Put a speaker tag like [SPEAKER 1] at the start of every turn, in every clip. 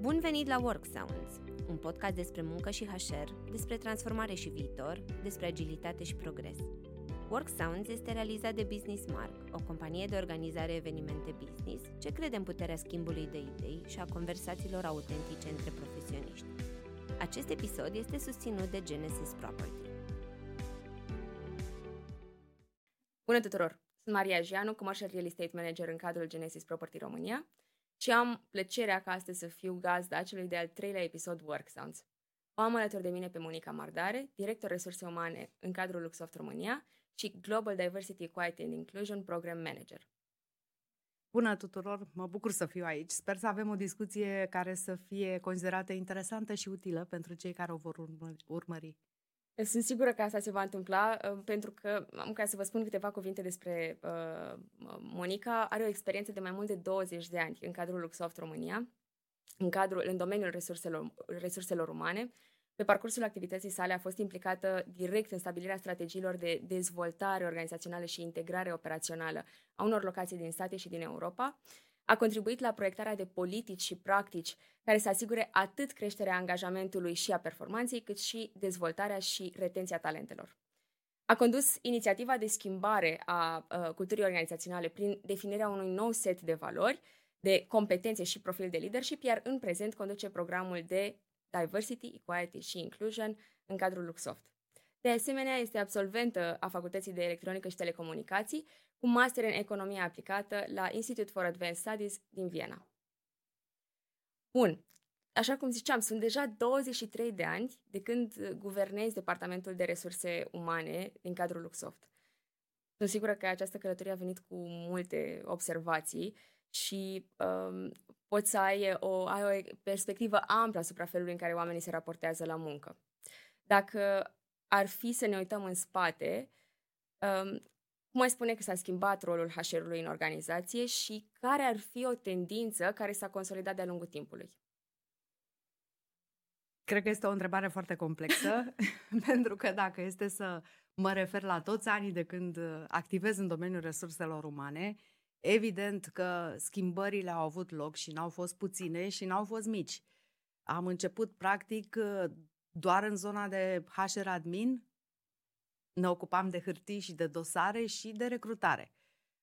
[SPEAKER 1] Bun venit la Work Sounds, un podcast despre muncă și HR, despre transformare și viitor, despre agilitate și progres. Work Sounds este realizat de Business Mark, o companie de organizare evenimente business ce crede în puterea schimbului de idei și a conversațiilor autentice între profesioniști. Acest episod este susținut de Genesis Property.
[SPEAKER 2] Bună tuturor! Sunt Maria Jianu, Commercial Real Estate Manager în cadrul Genesis Property România și am plăcerea ca astăzi să fiu gazda celui de-al treilea episod Work Sounds. O am alături de mine pe Monica Mardare, director resurse umane în cadrul Luxoft România și Global Diversity, Equality and Inclusion Program Manager.
[SPEAKER 3] Bună tuturor, mă bucur să fiu aici. Sper să avem o discuție care să fie considerată interesantă și utilă pentru cei care o vor urmări.
[SPEAKER 2] Sunt sigură că asta se va întâmpla, uh, pentru că, am ca să vă spun câteva cuvinte despre uh, Monica, are o experiență de mai mult de 20 de ani în cadrul Luxoft România, în, cadrul, în domeniul resurselor, resurselor umane. Pe parcursul activității sale a fost implicată direct în stabilirea strategiilor de dezvoltare organizațională și integrare operațională a unor locații din state și din Europa. A contribuit la proiectarea de politici și practici care să asigure atât creșterea angajamentului și a performanței, cât și dezvoltarea și retenția talentelor. A condus inițiativa de schimbare a uh, culturii organizaționale prin definirea unui nou set de valori, de competențe și profil de leadership, iar în prezent conduce programul de Diversity, Equality și Inclusion în cadrul Luxoft. De asemenea, este absolventă a Facultății de Electronică și Telecomunicații, cu master în economie aplicată la Institute for Advanced Studies din Viena. Bun, așa cum ziceam, sunt deja 23 de ani de când guvernez Departamentul de Resurse Umane din cadrul Luxoft. Sunt sigură că această călătorie a venit cu multe observații și um, poți să ai o, ai o perspectivă amplă asupra felului în care oamenii se raportează la muncă. Dacă ar fi să ne uităm în spate, um, cum ai spune că s-a schimbat rolul HR-ului în organizație și care ar fi o tendință care s-a consolidat de-a lungul timpului?
[SPEAKER 3] Cred că este o întrebare foarte complexă, pentru că dacă este să mă refer la toți anii de când activez în domeniul resurselor umane, evident că schimbările au avut loc și n-au fost puține și n-au fost mici. Am început, practic, doar în zona de HR admin, ne ocupam de hârtii și de dosare și de recrutare.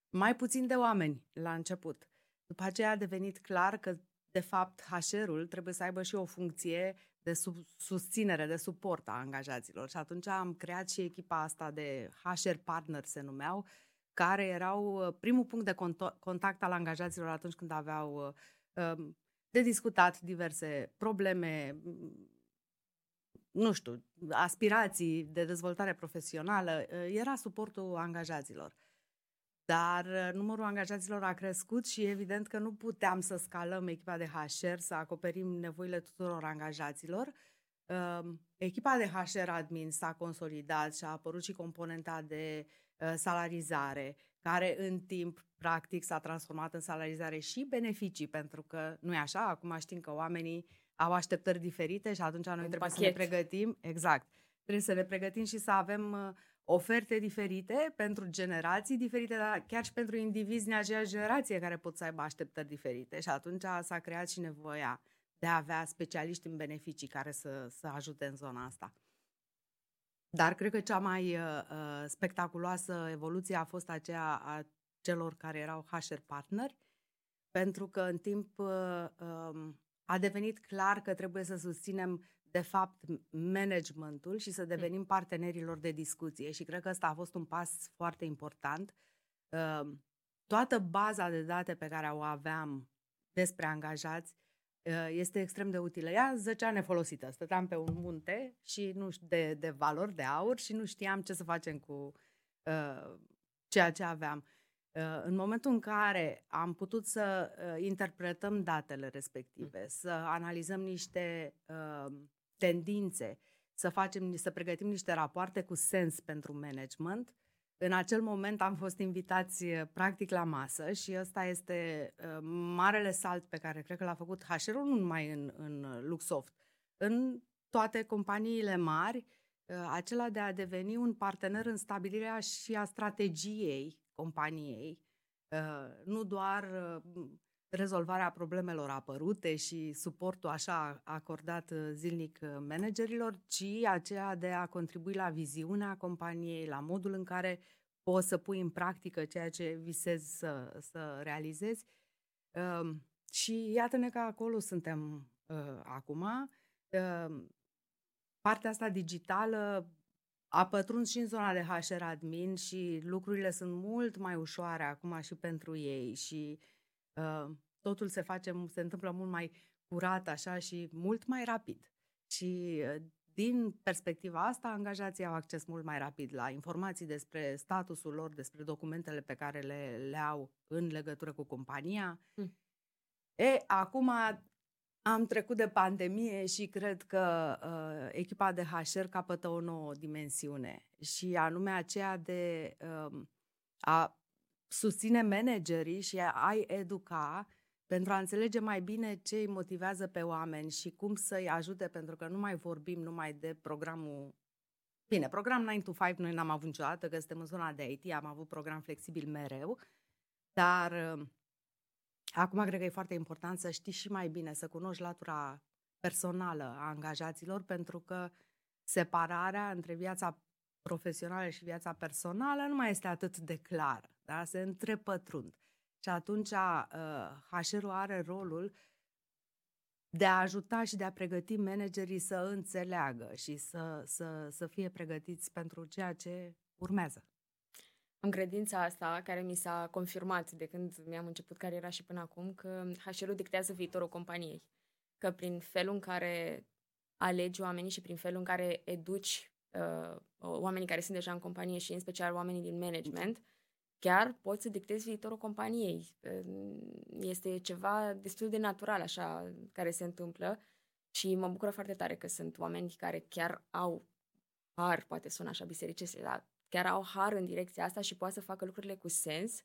[SPEAKER 3] Mai puțin de oameni la început. După aceea a devenit clar că, de fapt, HR-ul trebuie să aibă și o funcție de sub, susținere, de suport a angajaților. Și atunci am creat și echipa asta de HR Partner, se numeau, care erau uh, primul punct de contact al angajaților atunci când aveau uh, um, de discutat diverse probleme, nu știu, aspirații de dezvoltare profesională, ă, era suportul angajaților. Dar ă, numărul angajaților a crescut și evident că nu puteam să scalăm echipa de HR, să acoperim nevoile tuturor angajaților. Echipa de HR admin s-a consolidat și a apărut și componenta de ă, salarizare, care în timp practic s-a transformat în salarizare și beneficii, pentru că nu e așa, acum știm că oamenii au așteptări diferite și atunci noi Un trebuie pachet. să ne pregătim, exact, trebuie să ne pregătim și să avem uh, oferte diferite pentru generații diferite, dar chiar și pentru indivizi din aceeași generație care pot să aibă așteptări diferite. Și atunci s-a creat și nevoia de a avea specialiști în beneficii care să, să ajute în zona asta. Dar cred că cea mai uh, uh spectaculoasă evoluție a fost aceea a celor care erau HR partneri, pentru că în timp uh, um, a devenit clar că trebuie să susținem de fapt managementul și să mm. devenim partenerilor de discuție și cred că ăsta a fost un pas foarte important. Ehm, toată baza de date pe care o aveam despre angajați eh, este extrem de utilă. Ea 10 ani folosită. Stăteam pe un munte și nu de, de valori de aur și nu știam ce să facem cu uh, ceea ce aveam. Uh, în momentul în care am putut să uh, interpretăm datele respective, mm. să analizăm niște uh, tendințe, să facem, să pregătim niște rapoarte cu sens pentru management, în acel moment am fost invitați practic la masă și ăsta este uh, marele salt pe care cred că l-a făcut HR-ul nu numai în, în Luxoft, în toate companiile mari, uh, acela de a deveni un partener în stabilirea și a strategiei companiei, uh, nu doar uh, rezolvarea problemelor apărute și suportul așa acordat uh, zilnic uh, managerilor, ci aceea de a contribui la viziunea companiei, la modul în care poți să pui în practică ceea ce visezi să, să realizezi. Uh, și iată-ne că acolo suntem uh, acum. Uh, partea asta digitală a pătruns și în zona de HR admin și lucrurile sunt mult mai ușoare acum și pentru ei și uh, totul se face, se întâmplă mult mai curat așa și mult mai rapid. Și uh, din perspectiva asta, angajații au acces mult mai rapid la informații despre statusul lor, despre documentele pe care le, le au în legătură cu compania. Mm. E, acum am trecut de pandemie și cred că uh, echipa de HR capătă o nouă dimensiune și anume aceea de uh, a susține managerii și a-i educa pentru a înțelege mai bine ce îi motivează pe oameni și cum să-i ajute, pentru că nu mai vorbim numai de programul Bine, program 9 to 5 noi n-am avut niciodată, că suntem în zona de IT, am avut program flexibil mereu, dar uh, Acum cred că e foarte important să știi și mai bine, să cunoști latura personală a angajaților, pentru că separarea între viața profesională și viața personală nu mai este atât de clară, da? se întrepătrund. Și atunci uh, HR-ul are rolul de a ajuta și de a pregăti managerii să înțeleagă și să, să, să fie pregătiți pentru ceea ce urmează.
[SPEAKER 2] Am credința asta care mi s-a confirmat de când mi-am început cariera și până acum că HR-ul dictează viitorul companiei. Că prin felul în care alegi oamenii și prin felul în care educi uh, oamenii care sunt deja în companie și în special oamenii din management, chiar poți să dictezi viitorul companiei. Uh, este ceva destul de natural așa care se întâmplă și mă bucură foarte tare că sunt oameni care chiar au par, poate sună așa bisericesc, dar chiar au har în direcția asta și poate să facă lucrurile cu sens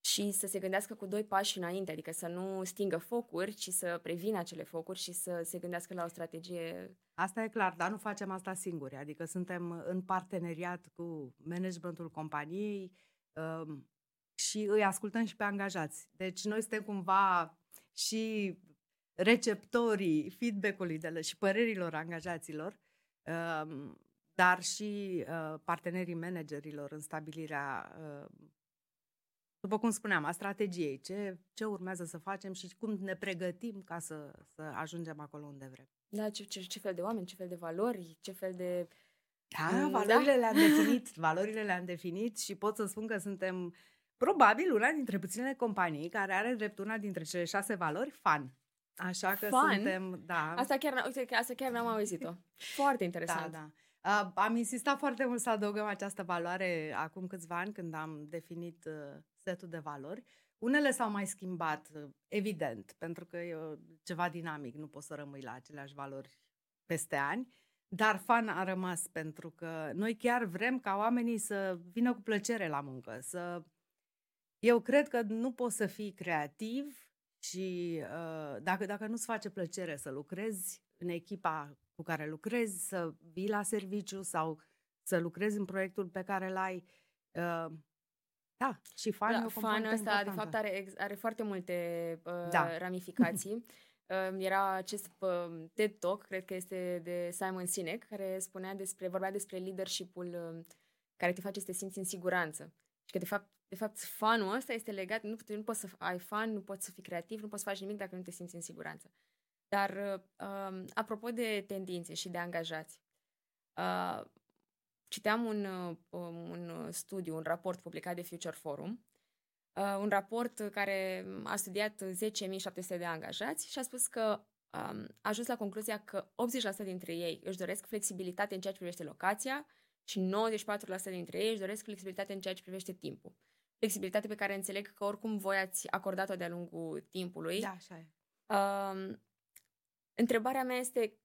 [SPEAKER 2] și să se gândească cu doi pași înainte, adică să nu stingă focuri, ci să prevină acele focuri și să se gândească la o strategie.
[SPEAKER 3] Asta e clar, dar nu facem asta singuri, adică suntem în parteneriat cu managementul companiei um, și îi ascultăm și pe angajați. Deci noi suntem cumva și receptorii feedback-ului de la, și părerilor angajaților. Um, dar și uh, partenerii managerilor în stabilirea, uh, după cum spuneam, a strategiei, ce, ce urmează să facem și cum ne pregătim ca să, să ajungem acolo unde vrem.
[SPEAKER 2] Da, ce, ce, ce fel de oameni, ce fel de valori, ce fel de...
[SPEAKER 3] Da, mm, valorile da? le-am definit, valorile le-am definit și pot să spun că suntem probabil una dintre puținele companii care are drept una dintre cele șase valori fan. Așa că
[SPEAKER 2] Fun?
[SPEAKER 3] suntem, da.
[SPEAKER 2] Asta chiar, uite, asta chiar n-am auzit-o. Foarte interesant.
[SPEAKER 3] Da, da. Uh, am insistat foarte mult să adăugăm această valoare acum câțiva ani când am definit uh, setul de valori. Unele s-au mai schimbat, uh, evident, pentru că e ceva dinamic, nu poți să rămâi la aceleași valori peste ani, dar fan a rămas pentru că noi chiar vrem ca oamenii să vină cu plăcere la muncă, să... Eu cred că nu poți să fii creativ și uh, dacă, dacă nu-ți face plăcere să lucrezi în echipa cu care lucrezi, să vii la serviciu sau să lucrezi în proiectul pe care l-ai. Uh, da, și fanul da,
[SPEAKER 2] fanul ăsta, de fapt, are, are foarte multe uh, da. ramificații. uh, era acest uh, TED Talk, cred că este de Simon Sinek, care spunea despre, vorbea despre leadership-ul uh, care te face să te simți în siguranță. Și că, de fapt, de fapt, fanul ăsta este legat, nu, nu poți să ai fan, nu poți să fii creativ, nu poți să faci nimic dacă nu te simți în siguranță. Dar, uh, apropo de tendințe și de angajați, uh, citeam un, uh, un studiu, un raport publicat de Future Forum, uh, un raport care a studiat 10.700 de angajați și a spus că um, a ajuns la concluzia că 80% dintre ei își doresc flexibilitate în ceea ce privește locația și 94% dintre ei își doresc flexibilitate în ceea ce privește timpul. Flexibilitate pe care înțeleg că oricum voi ați acordat-o de-a lungul timpului.
[SPEAKER 3] Da, așa e.
[SPEAKER 2] Um, Întrebarea mea este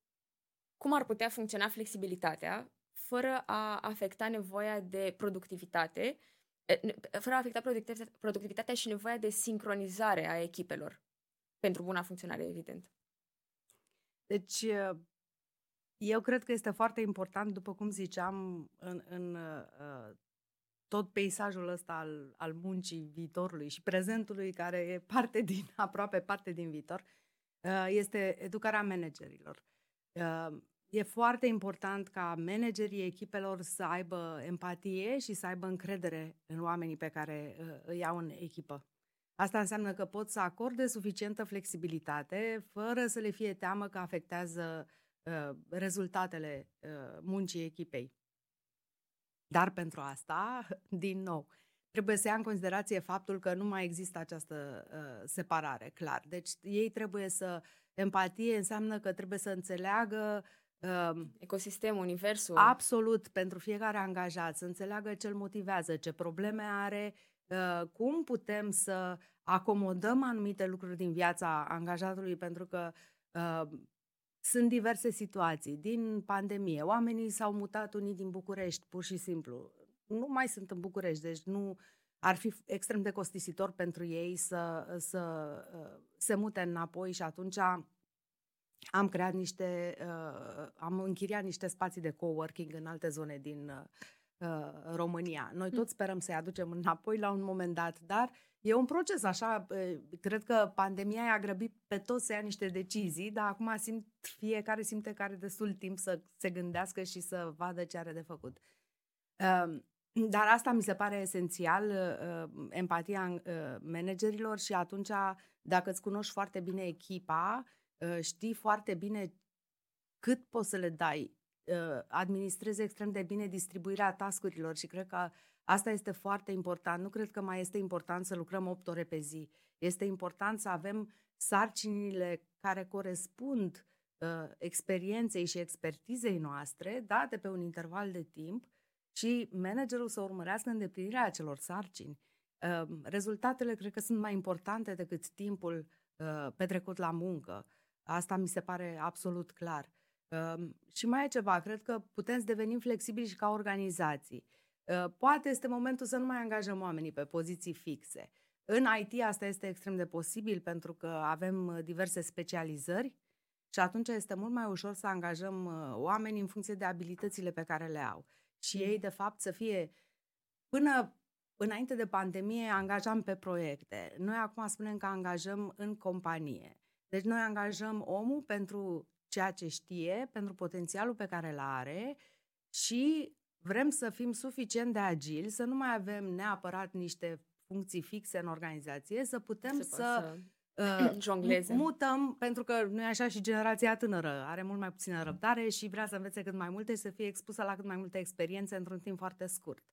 [SPEAKER 2] cum ar putea funcționa flexibilitatea fără a afecta nevoia de productivitate, fără a afecta productivitatea și nevoia de sincronizare a echipelor pentru buna funcționare, evident.
[SPEAKER 3] Deci, eu cred că este foarte important, după cum ziceam, în, în uh, tot peisajul ăsta al, al muncii viitorului și prezentului, care e parte din, aproape parte din viitor, uh, este educarea managerilor. Uh, e foarte important ca managerii echipelor să aibă empatie și să aibă încredere în oamenii pe care uh, îi iau în echipă. Asta înseamnă că pot să acorde suficientă flexibilitate fără să le fie teamă că afectează uh, rezultatele uh, muncii echipei. Dar pentru asta, din nou, trebuie să ia în considerație faptul că nu mai există această uh, separare, clar. Deci ei trebuie să... Empatie înseamnă că trebuie să înțeleagă
[SPEAKER 2] uh, ecosistemul, universul.
[SPEAKER 3] Absolut, pentru fiecare angajat, să înțeleagă ce îl motivează, ce probleme are, uh, cum putem să acomodăm anumite lucruri din viața angajatului, pentru că uh, sunt diverse situații. Din pandemie, oamenii s-au mutat unii din București, pur și simplu. Nu mai sunt în București, deci nu ar fi extrem de costisitor pentru ei să, să uh, se mute înapoi și atunci am creat niște, uh, am închiriat niște spații de coworking în alte zone din uh, România. Noi mm. toți sperăm să-i aducem înapoi la un moment dat, dar E un proces așa, cred că pandemia a grăbit pe toți să ia niște decizii, dar acum simt, fiecare simte că are destul timp să se gândească și să vadă ce are de făcut. Ehm, dar asta mi se pare esențial, empatia managerilor și atunci, dacă îți cunoști foarte bine echipa, știi foarte bine cât poți să le dai, administrezi extrem de bine distribuirea tascurilor și cred că Asta este foarte important. Nu cred că mai este important să lucrăm 8 ore pe zi. Este important să avem sarcinile care corespund uh, experienței și expertizei noastre date pe un interval de timp și managerul să urmărească îndeplinirea acelor sarcini. Uh, rezultatele cred că sunt mai importante decât timpul uh, petrecut la muncă. Asta mi se pare absolut clar. Uh, și mai e ceva, cred că putem să devenim flexibili și ca organizații. Uh, poate este momentul să nu mai angajăm oamenii pe poziții fixe. În IT asta este extrem de posibil pentru că avem uh, diverse specializări și atunci este mult mai ușor să angajăm uh, oameni în funcție de abilitățile pe care le au. Și mm. ei, de fapt, să fie până înainte de pandemie angajam pe proiecte. Noi acum spunem că angajăm în companie. Deci noi angajăm omul pentru ceea ce știe, pentru potențialul pe care îl are și vrem să fim suficient de agili, să nu mai avem neapărat niște funcții fixe în organizație, să putem să, să
[SPEAKER 2] uh, jongleze.
[SPEAKER 3] mutăm, pentru că nu e așa și generația tânără are mult mai puțină răbdare și vrea să învețe cât mai multe și să fie expusă la cât mai multe experiențe într-un timp foarte scurt.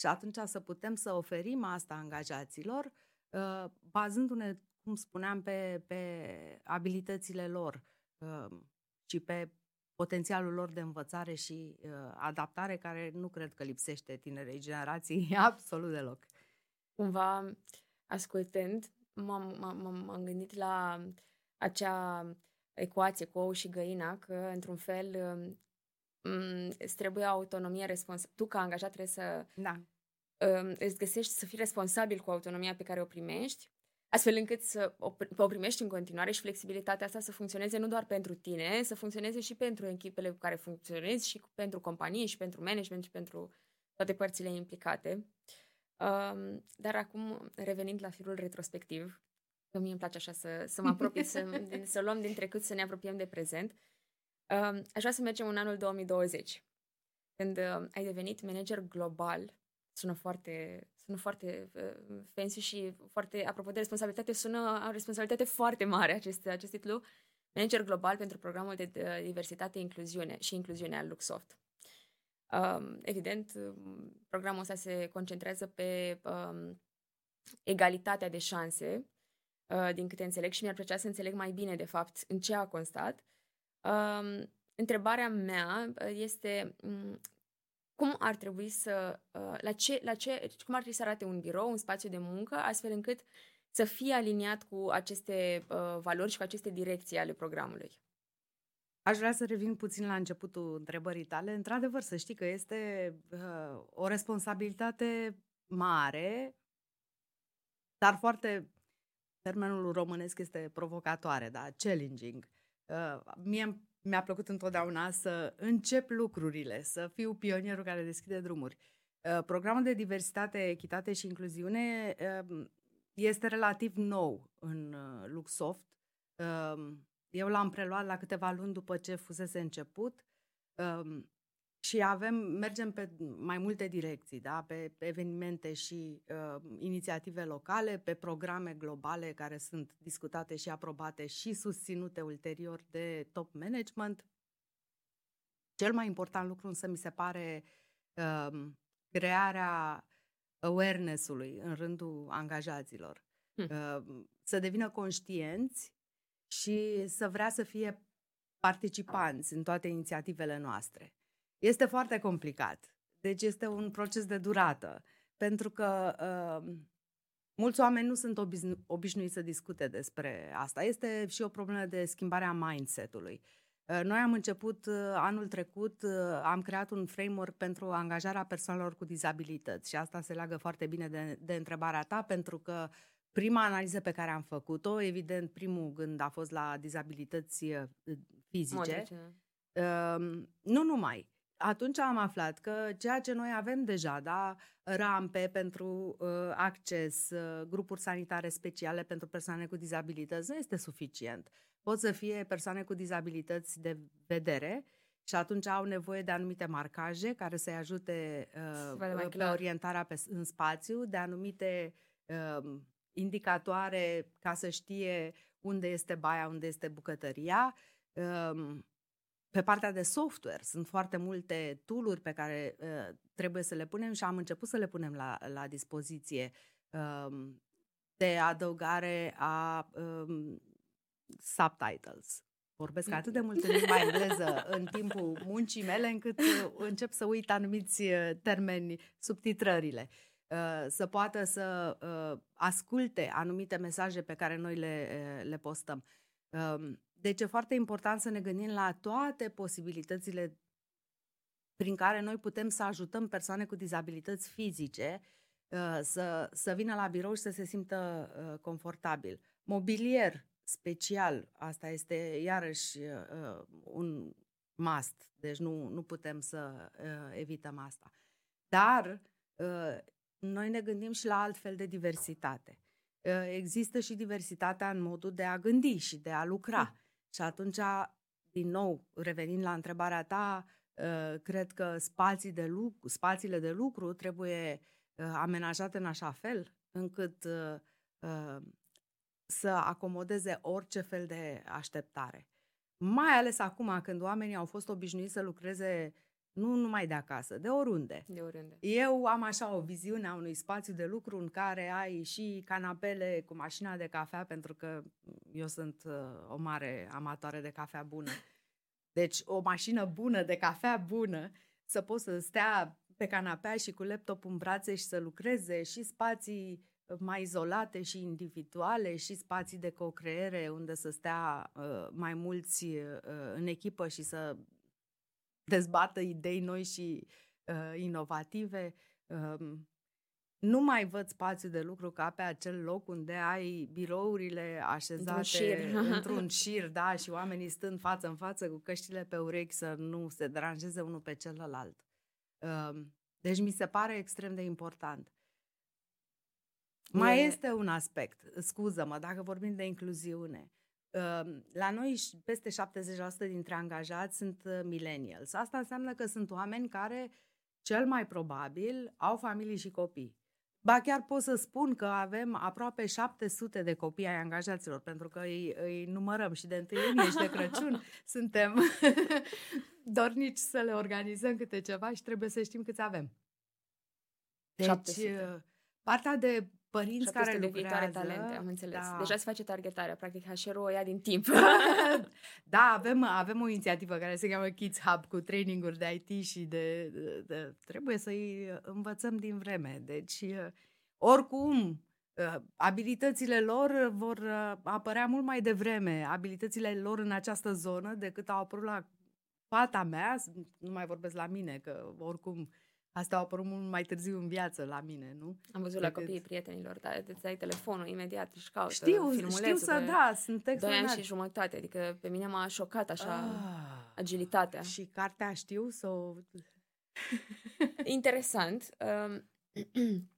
[SPEAKER 3] Și atunci să putem să oferim asta angajaților, uh, bazându-ne, cum spuneam, pe, pe abilitățile lor uh, și pe potențialul lor de învățare și uh, adaptare care nu cred că lipsește tinerei generații absolut deloc.
[SPEAKER 2] Cumva, ascultând, m-am, m-am, m-am gândit la acea ecuație cu ou și găina, că într-un fel um, îți trebuie autonomie responsabilă. Tu ca angajat trebuie să
[SPEAKER 3] da.
[SPEAKER 2] um, îți găsești să fii responsabil cu autonomia pe care o primești astfel încât să o primești în continuare și flexibilitatea asta să funcționeze nu doar pentru tine, să funcționeze și pentru echipele cu care funcționezi și pentru companie și pentru management și pentru toate părțile implicate. Um, dar acum, revenind la firul retrospectiv, că mie îmi place așa să, să mă apropii, să, din, să luăm din trecut, să ne apropiem de prezent, um, aș vrea să mergem în anul 2020, când uh, ai devenit manager global sună foarte, sună foarte uh, fancy și foarte, apropo de responsabilitate, sună o responsabilitate foarte mare acest, acest titlu, manager global pentru programul de diversitate, incluziune și incluziune al Luxoft. Um, evident, programul ăsta se concentrează pe um, egalitatea de șanse, uh, din câte înțeleg, și mi-ar plăcea să înțeleg mai bine, de fapt, în ce a constat. Um, întrebarea mea uh, este cum ar trebui să, uh, la ce, la ce, cum ar trebui să arate un birou, un spațiu de muncă, astfel încât să fie aliniat cu aceste uh, valori și cu aceste direcții ale programului.
[SPEAKER 3] Aș vrea să revin puțin la începutul întrebării tale. Într-adevăr, să știi că este uh, o responsabilitate mare, dar foarte, termenul românesc este provocatoare, da? challenging. Uh, mie mi-a plăcut întotdeauna să încep lucrurile, să fiu pionierul care deschide drumuri. Uh, programul de diversitate, echitate și incluziune uh, este relativ nou în uh, Luxoft. Eu l-am preluat la câteva luni după ce fusese început um, și avem, mergem pe mai multe direcții, da? pe evenimente și uh, inițiative locale, pe programe globale care sunt discutate și aprobate și susținute ulterior de top management. Cel mai important lucru însă mi se pare uh, crearea awareness-ului în rândul angajaților. Hm. Uh, să devină conștienți și să vrea să fie participanți în toate inițiativele noastre. Este foarte complicat. Deci este un proces de durată. Pentru că uh, mulți oameni nu sunt obișnu- obișnuiți să discute despre asta. Este și o problemă de schimbare a mindset-ului. Uh, noi am început uh, anul trecut, uh, am creat un framework pentru angajarea persoanelor cu dizabilități și asta se leagă foarte bine de, de întrebarea ta, pentru că prima analiză pe care am făcut-o, evident, primul gând a fost la dizabilități fizice. Modice. Uh, nu numai atunci am aflat că ceea ce noi avem deja, da, rampe pentru uh, acces, uh, grupuri sanitare speciale pentru persoane cu dizabilități, nu este suficient. Pot să fie persoane cu dizabilități de vedere și atunci au nevoie de anumite marcaje care să-i ajute uh, pe orientarea pe, în spațiu, de anumite uh, indicatoare ca să știe unde este baia, unde este bucătăria. Uh, pe partea de software sunt foarte multe tooluri pe care uh, trebuie să le punem și am început să le punem la, la dispoziție uh, de adăugare a uh, subtitles. Vorbesc atât de mult în limba engleză în timpul muncii mele încât uh, încep să uit anumiți uh, termeni, subtitrările. Uh, să poată să uh, asculte anumite mesaje pe care noi le, uh, le postăm. Uh, deci e foarte important să ne gândim la toate posibilitățile prin care noi putem să ajutăm persoane cu dizabilități fizice uh, să, să vină la birou și să se simtă uh, confortabil. Mobilier special, asta este iarăși uh, un must, deci nu, nu putem să evităm asta. Dar noi ne gândim și la altfel de diversitate. Există și diversitatea în modul de a gândi și de a lucra. Și atunci, din nou, revenind la întrebarea ta, ă, cred că spații de lucru, spațiile de lucru trebuie ă, amenajate în așa fel încât ă, să acomodeze orice fel de așteptare. Mai ales acum când oamenii au fost obișnuiți să lucreze nu numai de acasă, de oriunde.
[SPEAKER 2] De oriunde.
[SPEAKER 3] Eu am așa o viziune a unui spațiu de lucru în care ai și canapele cu mașina de cafea, pentru că eu sunt uh, o mare amatoare de cafea bună. Deci o mașină bună de cafea bună, să poți să stea pe canapea și cu laptop în brațe și să lucreze și spații mai izolate și individuale și spații de co-creere unde să stea uh, mai mulți uh, în echipă și să dezbată idei noi și uh, inovative. Uh, nu mai văd spațiu de lucru ca pe acel loc unde ai birourile așezate într-un șir, într-un șir da, și oamenii stând față în față cu căștile pe urechi să nu se deranjeze unul pe celălalt. Uh, deci mi se pare extrem de important. Mai e... este un aspect, scuză-mă, dacă vorbim de incluziune. La noi peste 70% dintre angajați sunt uh, millennials. Asta înseamnă că sunt oameni care cel mai probabil au familii și copii. Ba chiar pot să spun că avem aproape 700 de copii ai angajaților, pentru că îi, îi numărăm și de întâlnire și de Crăciun suntem dornici să le organizăm câte ceva și trebuie să știm câți avem. Deci, 700. partea de părinți care de lucrează.
[SPEAKER 2] talente, am înțeles. Da. Deja se face targetarea, practic hr o ia din timp.
[SPEAKER 3] da, avem, avem o inițiativă care se cheamă Kids Hub cu traininguri de IT și de, de, de trebuie să-i învățăm din vreme. Deci, oricum, abilitățile lor vor apărea mult mai devreme, abilitățile lor în această zonă, decât au apărut la fata mea, nu mai vorbesc la mine, că oricum Asta au apărut mult mai târziu în viață la mine, nu?
[SPEAKER 2] Am văzut Decât... la copiii prietenilor, dar îți dai telefonul imediat, și caută
[SPEAKER 3] știu, Știu să, da, sunt
[SPEAKER 2] Doi ani și jumătate, adică pe mine m-a șocat așa ah, agilitatea.
[SPEAKER 3] Și cartea știu să o...
[SPEAKER 2] interesant. Um,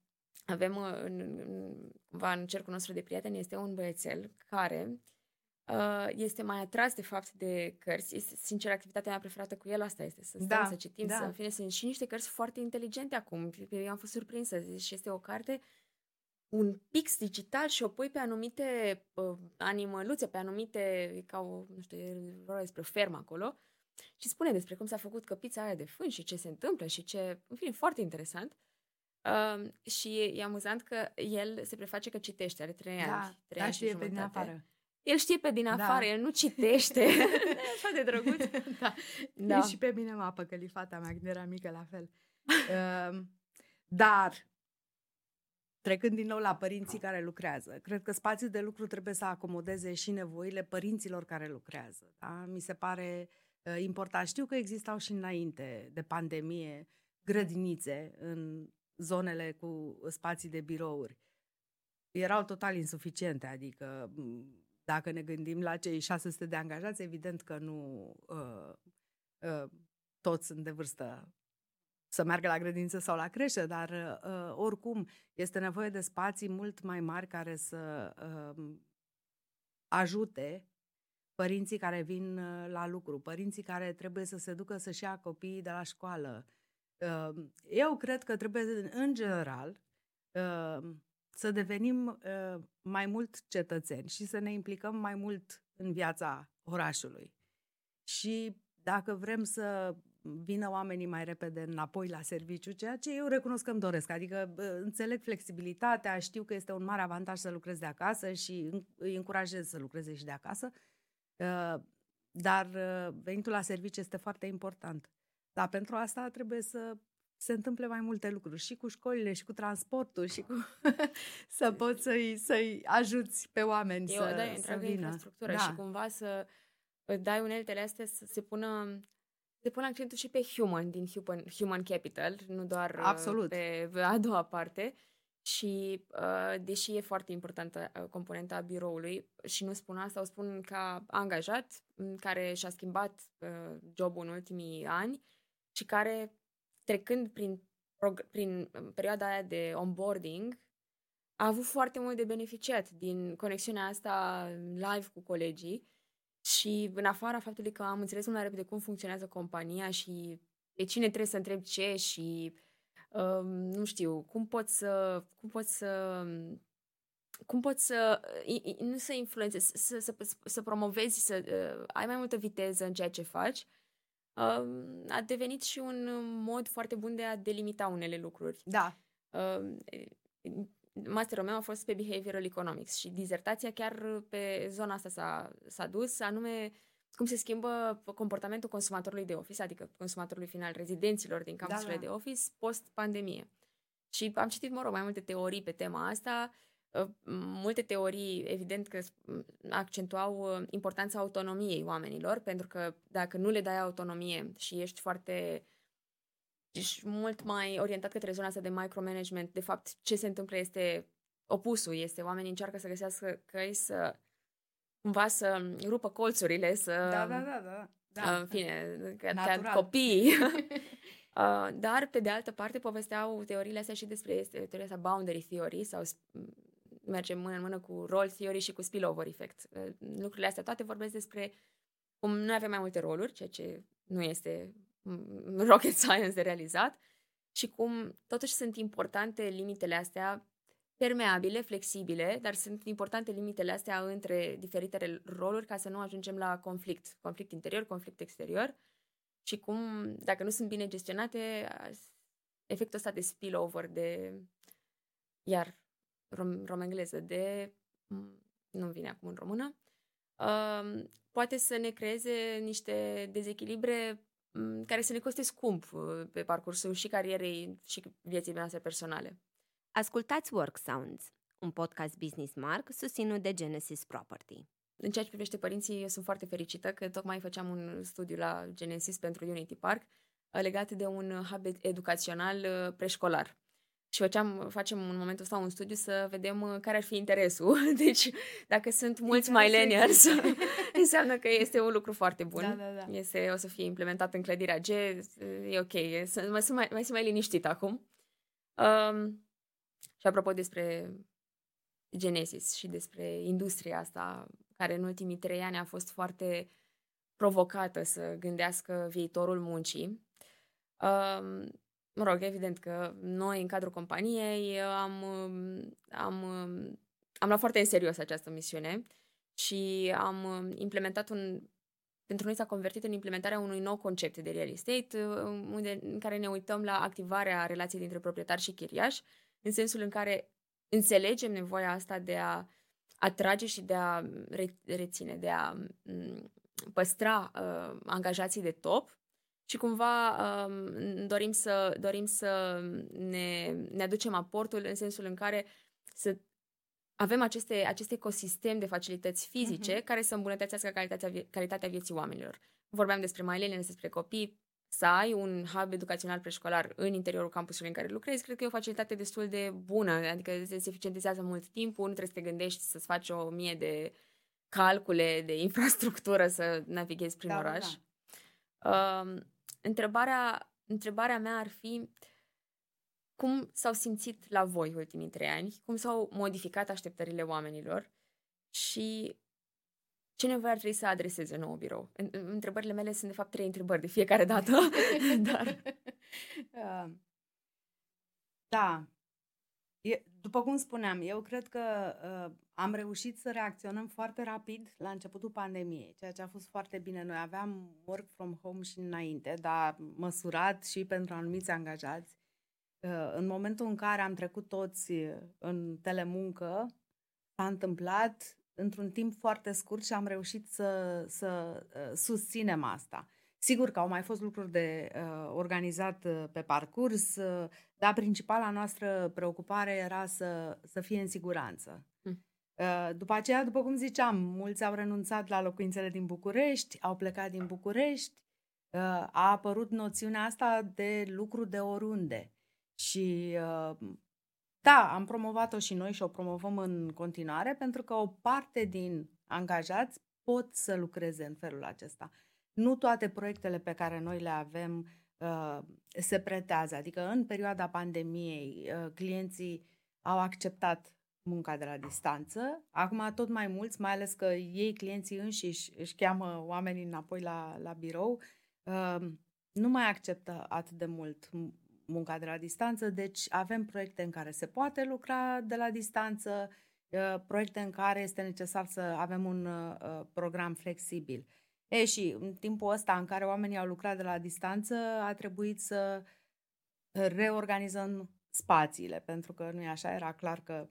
[SPEAKER 2] avem uh, în, în, cumva în cercul nostru de prieteni este un băiețel care uh, este mai atras de fapt de cărți. Este, sincer, activitatea mea preferată cu el asta este, să stăm, da, să citim, da. să, în fine, sunt și niște cărți foarte inteligente acum. Eu am fost surprinsă și este o carte un pix digital și o pui pe anumite uh, animăluțe, pe anumite, ca o, nu știu, vorba despre o fermă acolo, și spune despre cum s-a făcut căpița aia de fân și ce se întâmplă și ce, în fine, foarte interesant. Uh, și e amuzant că el se preface că citește, are trei
[SPEAKER 3] da,
[SPEAKER 2] ani. Trei
[SPEAKER 3] da,
[SPEAKER 2] ani
[SPEAKER 3] știe pe din afară.
[SPEAKER 2] El știe pe din da. afară, da. el nu citește. Așa de drăguț.
[SPEAKER 3] da. da. Și pe mine mă apă călifata mea când era mică la fel. uh, dar Trecând din nou la părinții care lucrează, cred că spațiul de lucru trebuie să acomodeze și nevoile părinților care lucrează. Da? Mi se pare uh, important. Știu că existau și înainte de pandemie grădinițe în zonele cu spații de birouri. Erau total insuficiente, adică dacă ne gândim la cei 600 de angajați, evident că nu uh, uh, toți sunt de vârstă să meargă la grădință sau la creșă, dar uh, oricum este nevoie de spații mult mai mari care să uh, ajute părinții care vin uh, la lucru, părinții care trebuie să se ducă să-și ia copiii de la școală. Uh, eu cred că trebuie, în general, uh, să devenim uh, mai mult cetățeni și să ne implicăm mai mult în viața orașului. Și dacă vrem să vină oamenii mai repede înapoi la serviciu, ceea ce eu recunosc că îmi doresc. Adică înțeleg flexibilitatea, știu că este un mare avantaj să lucrezi de acasă și îi încurajez să lucreze și de acasă, uh, dar uh, venitul la serviciu este foarte important. Dar pentru asta trebuie să se întâmple mai multe lucruri și cu școlile și cu transportul și cu să poți să-i, să-i ajuți pe oameni Eu, să,
[SPEAKER 2] da, să vină. infrastructură da. și cumva să dai uneltele astea să se pună se pune accentul și pe human din human, human capital, nu doar uh, Absolut. pe a doua parte. Și uh, deși e foarte importantă uh, componenta biroului și nu spun asta, o spun ca angajat care și-a schimbat uh, jobul în ultimii ani și care trecând prin, prin perioada aia de onboarding a avut foarte mult de beneficiat din conexiunea asta live cu colegii și în afara faptului că am înțeles mult mai repede cum funcționează compania și pe cine trebuie să întreb ce și uh, nu știu, cum pot să cum pot să cum poți să nu să influențezi, să, să, să promovezi, să uh, ai mai multă viteză în ceea ce faci, uh, a devenit și un mod foarte bun de a delimita unele lucruri.
[SPEAKER 3] Da.
[SPEAKER 2] Uh, masterul meu a fost pe behavioral economics și dizertația chiar pe zona asta s-a, s-a dus, anume cum se schimbă comportamentul consumatorului de office, adică consumatorului final, rezidenților din campusurile da, da. de office, post-pandemie. Și am citit, mă rog, mai multe teorii pe tema asta, ă, multe teorii, evident că accentuau ă, importanța autonomiei oamenilor, pentru că dacă nu le dai autonomie și ești foarte ești mult mai orientat către zona asta de micromanagement. De fapt, ce se întâmplă este opusul. Este oamenii încearcă să găsească căi să cumva să rupă colțurile, să...
[SPEAKER 3] Da, da, da, da. da.
[SPEAKER 2] În fine, că copii. Uh, dar, pe de altă parte, povesteau teoriile astea și despre este, teoria asta boundary theory sau merge mână în mână cu role theory și cu spillover effect. Uh, lucrurile astea toate vorbesc despre cum noi avem mai multe roluri, ceea ce nu este rocket science de realizat și cum totuși sunt importante limitele astea permeabile, flexibile, dar sunt importante limitele astea între diferitele roluri ca să nu ajungem la conflict, conflict interior, conflict exterior și cum, dacă nu sunt bine gestionate, efectul ăsta de spillover, de, iar rom, rom engleză, de, nu vine acum în română, uh, poate să ne creeze niște dezechilibre care să ne coste scump uh, pe parcursul și carierei și vieții noastre personale.
[SPEAKER 1] Ascultați Work Sounds, un podcast Business Mark susținut de Genesis Property.
[SPEAKER 2] În ceea ce privește părinții, eu sunt foarte fericită că tocmai făceam un studiu la Genesis pentru Unity Park uh, legat de un hub educațional uh, preșcolar. Și făceam, facem în momentul ăsta un studiu să vedem uh, care ar fi interesul. Deci, dacă sunt mulți millennials, înseamnă că este un lucru foarte bun.
[SPEAKER 3] Da, da, da.
[SPEAKER 2] Este, o să fie implementat în clădirea G, e ok, e, mai, sunt mai, mai, sunt mai liniștit acum. Um, și apropo despre Genesis și despre industria asta, care în ultimii trei ani a fost foarte provocată să gândească viitorul muncii. Um, mă rog, evident că noi, în cadrul companiei, am, am, am luat foarte în serios această misiune și am implementat un... Pentru noi s-a convertit în implementarea unui nou concept de real estate, unde, în care ne uităm la activarea relației dintre proprietar și chiriaș, în sensul în care înțelegem nevoia asta de a atrage și de a reține, de a păstra uh, angajații de top și cumva um, dorim să, dorim să ne, ne aducem aportul în sensul în care să avem aceste, acest ecosistem de facilități fizice uh-huh. care să îmbunătățească calitatea, calitatea vieții oamenilor. Vorbeam despre millennials, despre copii, să ai un hub educațional preșcolar în interiorul campusului în care lucrezi, cred că e o facilitate destul de bună, adică se eficientizează mult timpul, nu trebuie să te gândești să-ți faci o mie de calcule de infrastructură să navighezi prin
[SPEAKER 3] da,
[SPEAKER 2] oraș.
[SPEAKER 3] Da.
[SPEAKER 2] Uh, întrebarea, întrebarea mea ar fi cum s-au simțit la voi ultimii trei ani, cum s-au modificat așteptările oamenilor și ce nevoie ar trebui să adreseze nou birou? Întrebările mele sunt, de fapt, trei întrebări de fiecare dată. Dar...
[SPEAKER 3] Uh, da. E, după cum spuneam, eu cred că uh, am reușit să reacționăm foarte rapid la începutul pandemiei, ceea ce a fost foarte bine. Noi aveam work from home și înainte, dar măsurat și pentru anumiți angajați. Uh, în momentul în care am trecut toți în telemuncă, s-a întâmplat într-un timp foarte scurt și am reușit să, să uh, susținem asta. Sigur că au mai fost lucruri de uh, organizat uh, pe parcurs, uh, dar principala noastră preocupare era să, să fie în siguranță. Mm. Uh, după aceea, după cum ziceam, mulți au renunțat la locuințele din București, au plecat din București, uh, a apărut noțiunea asta de lucru de oriunde. Și uh, da, am promovat-o și noi și o promovăm în continuare pentru că o parte din angajați pot să lucreze în felul acesta. Nu toate proiectele pe care noi le avem uh, se pretează, adică în perioada pandemiei uh, clienții au acceptat munca de la distanță. Acum tot mai mulți, mai ales că ei, clienții înșiși, își cheamă oamenii înapoi la, la birou, uh, nu mai acceptă atât de mult munca de la distanță, deci avem proiecte în care se poate lucra de la distanță, uh, proiecte în care este necesar să avem un uh, program flexibil. E, și în timpul ăsta în care oamenii au lucrat de la distanță, a trebuit să reorganizăm spațiile, pentru că nu e așa, era clar că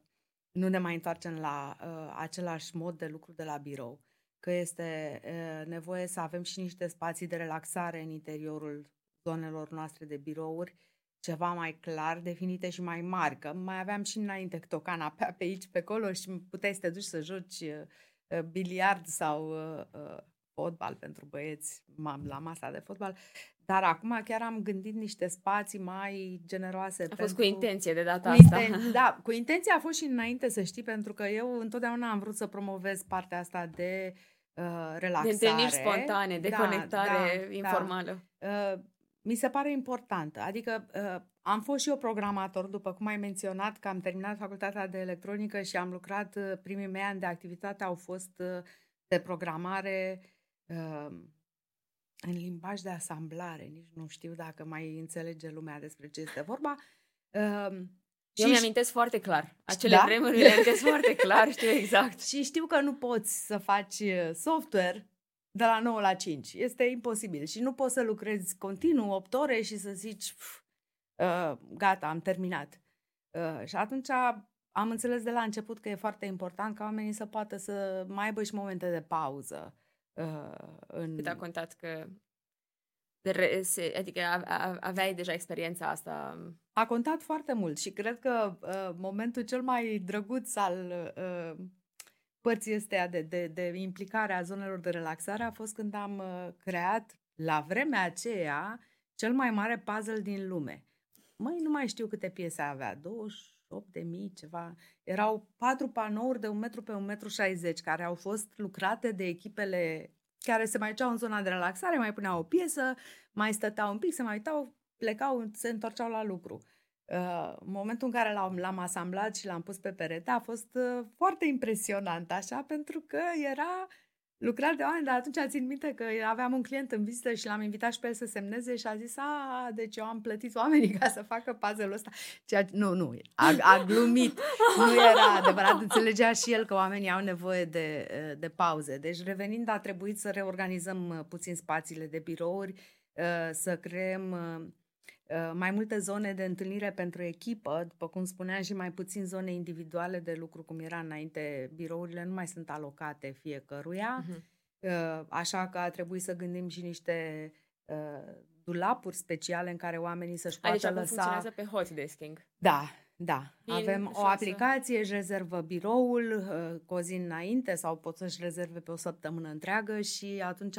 [SPEAKER 3] nu ne mai întoarcem la uh, același mod de lucru de la birou, că este uh, nevoie să avem și niște spații de relaxare în interiorul zonelor noastre de birouri, ceva mai clar definite și mai mari, că mai aveam și înainte câte o canapea pe aici, pe acolo și puteai să te duci să joci uh, biliard sau uh, uh, fotbal pentru băieți la masa de fotbal. Dar acum chiar am gândit niște spații mai generoase. A
[SPEAKER 2] pentru... fost cu intenție de data
[SPEAKER 3] cu
[SPEAKER 2] asta.
[SPEAKER 3] Inten... Da, cu intenție a fost și înainte, să știi, pentru că eu întotdeauna am vrut să promovez partea asta de uh, relaxare.
[SPEAKER 2] De întâlniri spontane, de da, conectare da, informală.
[SPEAKER 3] Da. Uh, mi se pare importantă. Adică uh, am fost și eu programator, după cum ai menționat, că am terminat facultatea de electronică și am lucrat, uh, primii mei ani de activitate au fost uh, de programare uh, în limbaj de asamblare. Nici nu știu dacă mai înțelege lumea despre ce este vorba. Uh,
[SPEAKER 2] eu mi amintesc foarte clar. Acele da? vremuri mi amintesc foarte clar, știu exact.
[SPEAKER 3] Și știu că nu poți să faci uh, software de la 9 la 5. Este imposibil și nu poți să lucrezi continuu 8 ore și să zici uh, gata, am terminat. Uh, și atunci am înțeles de la început că e foarte important ca oamenii să poată să mai aibă și momente de pauză. Uh,
[SPEAKER 2] în... Cât a contat că se, adică aveai deja experiența asta?
[SPEAKER 3] A contat foarte mult și cred că uh, momentul cel mai drăguț al uh, părții astea de, de, de implicare a zonelor de relaxare a fost când am uh, creat, la vremea aceea, cel mai mare puzzle din lume. măi, nu mai știu câte piese avea, 28 de mii, ceva. Erau patru panouri de un metru pe un metru 60 care au fost lucrate de echipele care se mai duceau în zona de relaxare, mai puneau o piesă, mai stăteau un pic, se mai uitau, plecau, se întorceau la lucru. Uh, momentul în care l-am, l-am asamblat și l-am pus pe perete a fost uh, foarte impresionant, așa, pentru că era lucrat de oameni, dar atunci țin minte că aveam un client în vizită și l-am invitat și pe el să semneze și a zis, a, deci eu am plătit oamenii ca să facă puzzle-ul ăsta. Ceea, nu, nu, a, a glumit. Nu era adevărat. Înțelegea și el că oamenii au nevoie de, de pauze. Deci revenind a trebuit să reorganizăm uh, puțin spațiile de birouri, să creăm Uh, mai multe zone de întâlnire pentru echipă, după cum spuneam, și mai puțin zone individuale de lucru, cum era înainte. Birourile nu mai sunt alocate fiecăruia, uh-huh. așa că a trebuit să gândim și niște uh, dulapuri speciale în care oamenii să-și poată
[SPEAKER 2] adică
[SPEAKER 3] lăsa...
[SPEAKER 2] funcționează pe hot desking.
[SPEAKER 3] Da, da. Bine, Avem o aplicație, își rezervă biroul uh, cu o zi înainte sau pot să-și rezerve pe o săptămână întreagă și atunci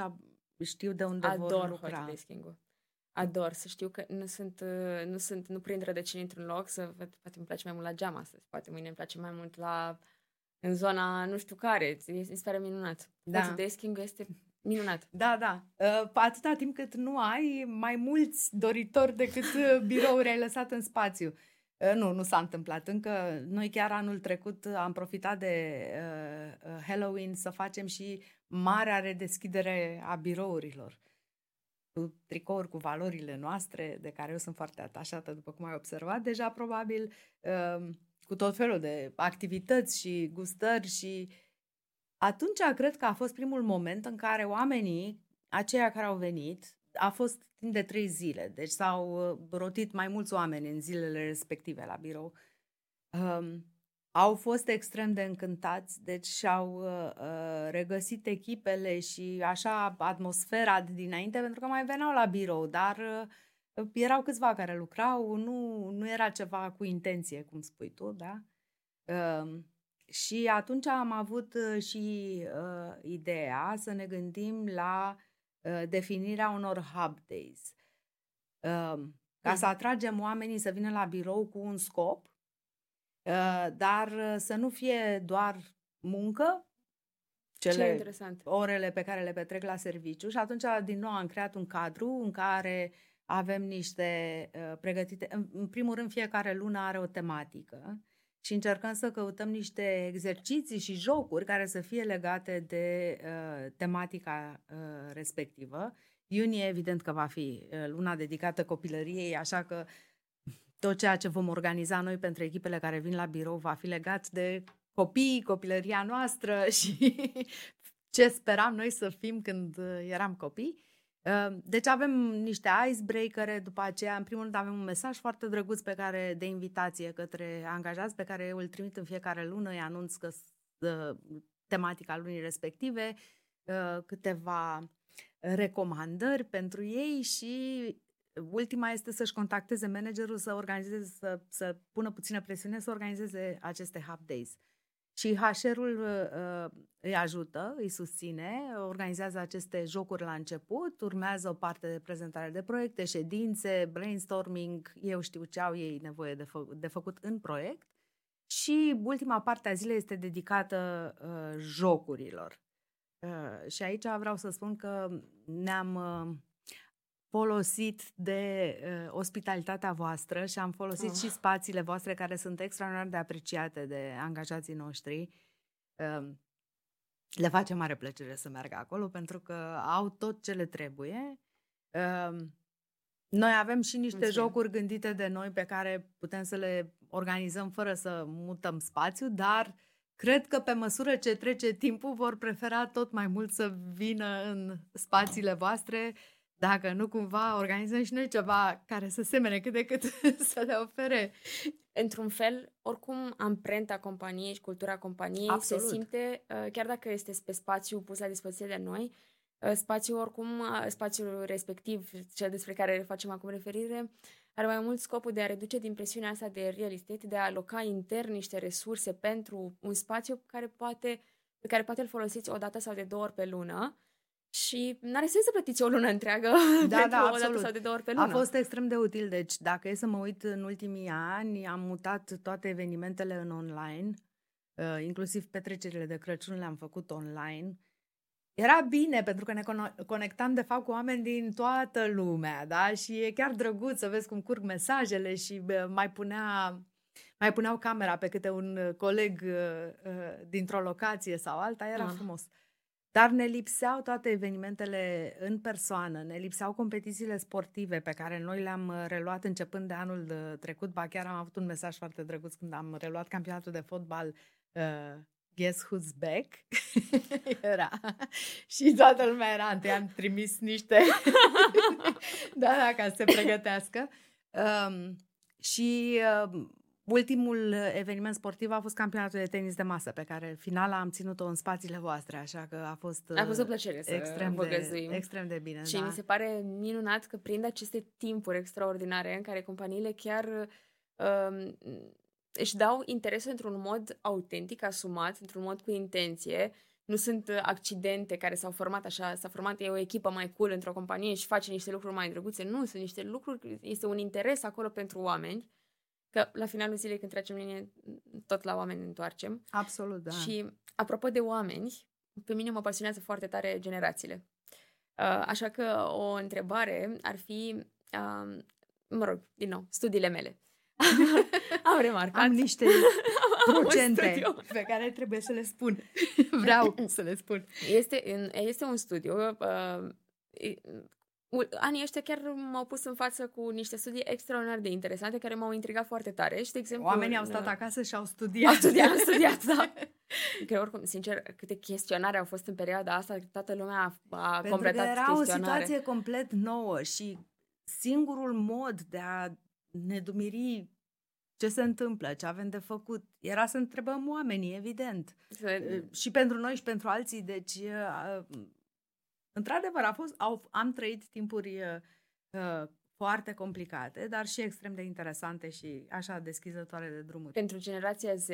[SPEAKER 3] știu de unde
[SPEAKER 2] Ador
[SPEAKER 3] vor lucra.
[SPEAKER 2] hot desking-ul. Ador să știu că nu sunt, uh, nu sunt, nu prind rădăcini într-un loc, să văd, poate îmi place mai mult la geam astăzi, poate mâine îmi place mai mult la în zona nu știu care, mi se pare minunat. Da. desking este minunat.
[SPEAKER 3] Da, da. Uh, atâta timp cât nu ai mai mulți doritori decât uh, birouri ai lăsat în spațiu. Uh, nu, nu s-a întâmplat încă. Noi chiar anul trecut am profitat de uh, Halloween să facem și marea redeschidere a birourilor cu tricouri cu valorile noastre, de care eu sunt foarte atașată, după cum ai observat deja, probabil, um, cu tot felul de activități și gustări și atunci cred că a fost primul moment în care oamenii, aceia care au venit, a fost timp de trei zile, deci s-au uh, rotit mai mulți oameni în zilele respective la birou. Um, au fost extrem de încântați, deci și-au uh, uh, regăsit echipele și așa atmosfera de dinainte, pentru că mai veneau la birou, dar uh, erau câțiva care lucrau, nu, nu era ceva cu intenție, cum spui tu, da? Uh, și atunci am avut uh, și uh, ideea să ne gândim la uh, definirea unor hub days. Uh, ca să atragem oamenii să vină la birou cu un scop Uh, dar uh, să nu fie doar muncă, cele orele pe care le petrec la serviciu și atunci din nou am creat un cadru în care avem niște uh, pregătite, în, în primul rând fiecare lună are o tematică și încercăm să căutăm niște exerciții și jocuri care să fie legate de uh, tematica uh, respectivă. Iunie evident că va fi uh, luna dedicată copilăriei, așa că tot ceea ce vom organiza noi pentru echipele care vin la birou va fi legat de copii, copilăria noastră și ce speram noi să fim când uh, eram copii. Uh, deci avem niște icebreakere, după aceea, în primul rând, avem un mesaj foarte drăguț pe care, de invitație către angajați, pe care eu îl trimit în fiecare lună, îi anunț că uh, tematica lunii respective, câteva recomandări pentru ei și Ultima este să-și contacteze managerul să organizeze, să, să pună puțină presiune să organizeze aceste hub days. Și HR-ul uh, îi ajută, îi susține, organizează aceste jocuri la început, urmează o parte de prezentare de proiecte, ședințe, brainstorming, eu știu ce au ei nevoie de, fă, de făcut în proiect. Și ultima parte a zilei este dedicată uh, jocurilor. Uh, și aici vreau să spun că ne-am uh, folosit de uh, ospitalitatea voastră și am folosit oh. și spațiile voastre care sunt extraordinar de apreciate de angajații noștri. Uh, le face mare plăcere să meargă acolo pentru că au tot ce le trebuie. Uh, noi avem și niște Mulțumim. jocuri gândite de noi pe care putem să le organizăm fără să mutăm spațiu, dar cred că pe măsură ce trece timpul vor prefera tot mai mult să vină în spațiile voastre dacă nu cumva organizăm și noi ceva care să semene cât de cât să le ofere.
[SPEAKER 2] Într-un fel, oricum, amprenta companiei și cultura companiei Absolut. se simte, uh, chiar dacă este pe spațiu pus la dispoziție de noi, uh, spațiul oricum, uh, spațiul respectiv, cel despre care facem acum referire, are mai mult scopul de a reduce din presiunea asta de real estate, de a aloca intern niște resurse pentru un spațiu care poate, pe care poate îl folosiți o dată sau de două ori pe lună, și n-are sens să plătiți o lună întreagă
[SPEAKER 3] da,
[SPEAKER 2] pentru
[SPEAKER 3] da,
[SPEAKER 2] o dată sau de două ori pe lună.
[SPEAKER 3] A fost extrem de util. Deci, dacă e să mă uit în ultimii ani, am mutat toate evenimentele în online, uh, inclusiv petrecerile de Crăciun le-am făcut online. Era bine pentru că ne conectam de fapt cu oameni din toată lumea, da? Și e chiar drăguț să vezi cum curg mesajele și mai punea mai puneau camera pe câte un coleg uh, uh, dintr-o locație sau alta, era ah. frumos. Dar ne lipseau toate evenimentele în persoană, ne lipseau competițiile sportive pe care noi le-am uh, reluat începând de anul de trecut. Ba chiar am avut un mesaj foarte drăguț când am reluat campionatul de fotbal uh, Guess Who's Back? era. și toată lumea era, întâi am trimis niște da, da, ca să se pregătească. Um, și uh, Ultimul eveniment sportiv a fost campionatul de tenis de masă, pe care finala am ținut-o în spațiile voastre, așa că a fost
[SPEAKER 2] A fost o plăcere să extrem vă
[SPEAKER 3] de, extrem de bine.
[SPEAKER 2] Și
[SPEAKER 3] da.
[SPEAKER 2] mi se pare minunat că prind aceste timpuri extraordinare în care companiile chiar um, își dau interesul într-un mod autentic, asumat, într-un mod cu intenție. Nu sunt accidente care s-au format așa, s-a format e o echipă mai cool într-o companie și face niște lucruri mai drăguțe. Nu, sunt niște lucruri, este un interes acolo pentru oameni Că la finalul zilei când trecem linie, tot la oameni ne întoarcem.
[SPEAKER 3] Absolut, da.
[SPEAKER 2] Și apropo de oameni, pe mine mă pasionează foarte tare generațiile. Uh, așa că o întrebare ar fi, uh, mă rog, din nou, studiile mele. Am remarcat.
[SPEAKER 3] Am niște procente pe care trebuie să le spun. Vreau să le spun.
[SPEAKER 2] Este, este un studiu uh, anii ăștia chiar m-au pus în față cu niște studii extraordinar de interesante care m-au intrigat foarte tare și, de exemplu...
[SPEAKER 3] Oamenii au stat acasă și au studiat.
[SPEAKER 2] Au studiat, au studiat, da. Că oricum, sincer, câte chestionare au fost în perioada asta, toată lumea a, a
[SPEAKER 3] Pentru
[SPEAKER 2] completat
[SPEAKER 3] că era o situație complet nouă și singurul mod de a ne dumiri ce se întâmplă, ce avem de făcut, era să întrebăm oamenii, evident. Se... Și pentru noi și pentru alții, deci Într-adevăr, a fost, au, am trăit timpuri uh, uh, foarte complicate, dar și extrem de interesante și așa deschizătoare de drumuri.
[SPEAKER 2] Pentru generația Z,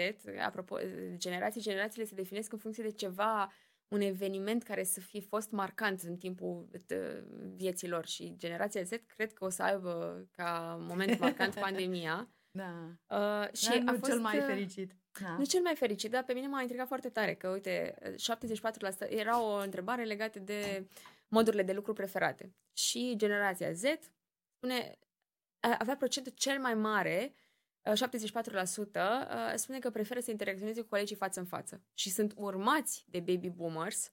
[SPEAKER 2] apropo, generații, generațiile se definesc în funcție de ceva, un eveniment care să fie fost marcant în timpul uh, vieților și generația Z cred că o să aibă ca moment marcant pandemia.
[SPEAKER 3] Da. Uh, și da, a fost, cel mai uh, fericit.
[SPEAKER 2] Da. Nu cel mai fericit, dar pe mine m-a intrigat foarte tare că, uite, 74% era o întrebare legată de modurile de lucru preferate. Și generația Z spune, avea procentul cel mai mare, 74%, spune că preferă să interacționeze cu colegii față în față. Și sunt urmați de baby boomers,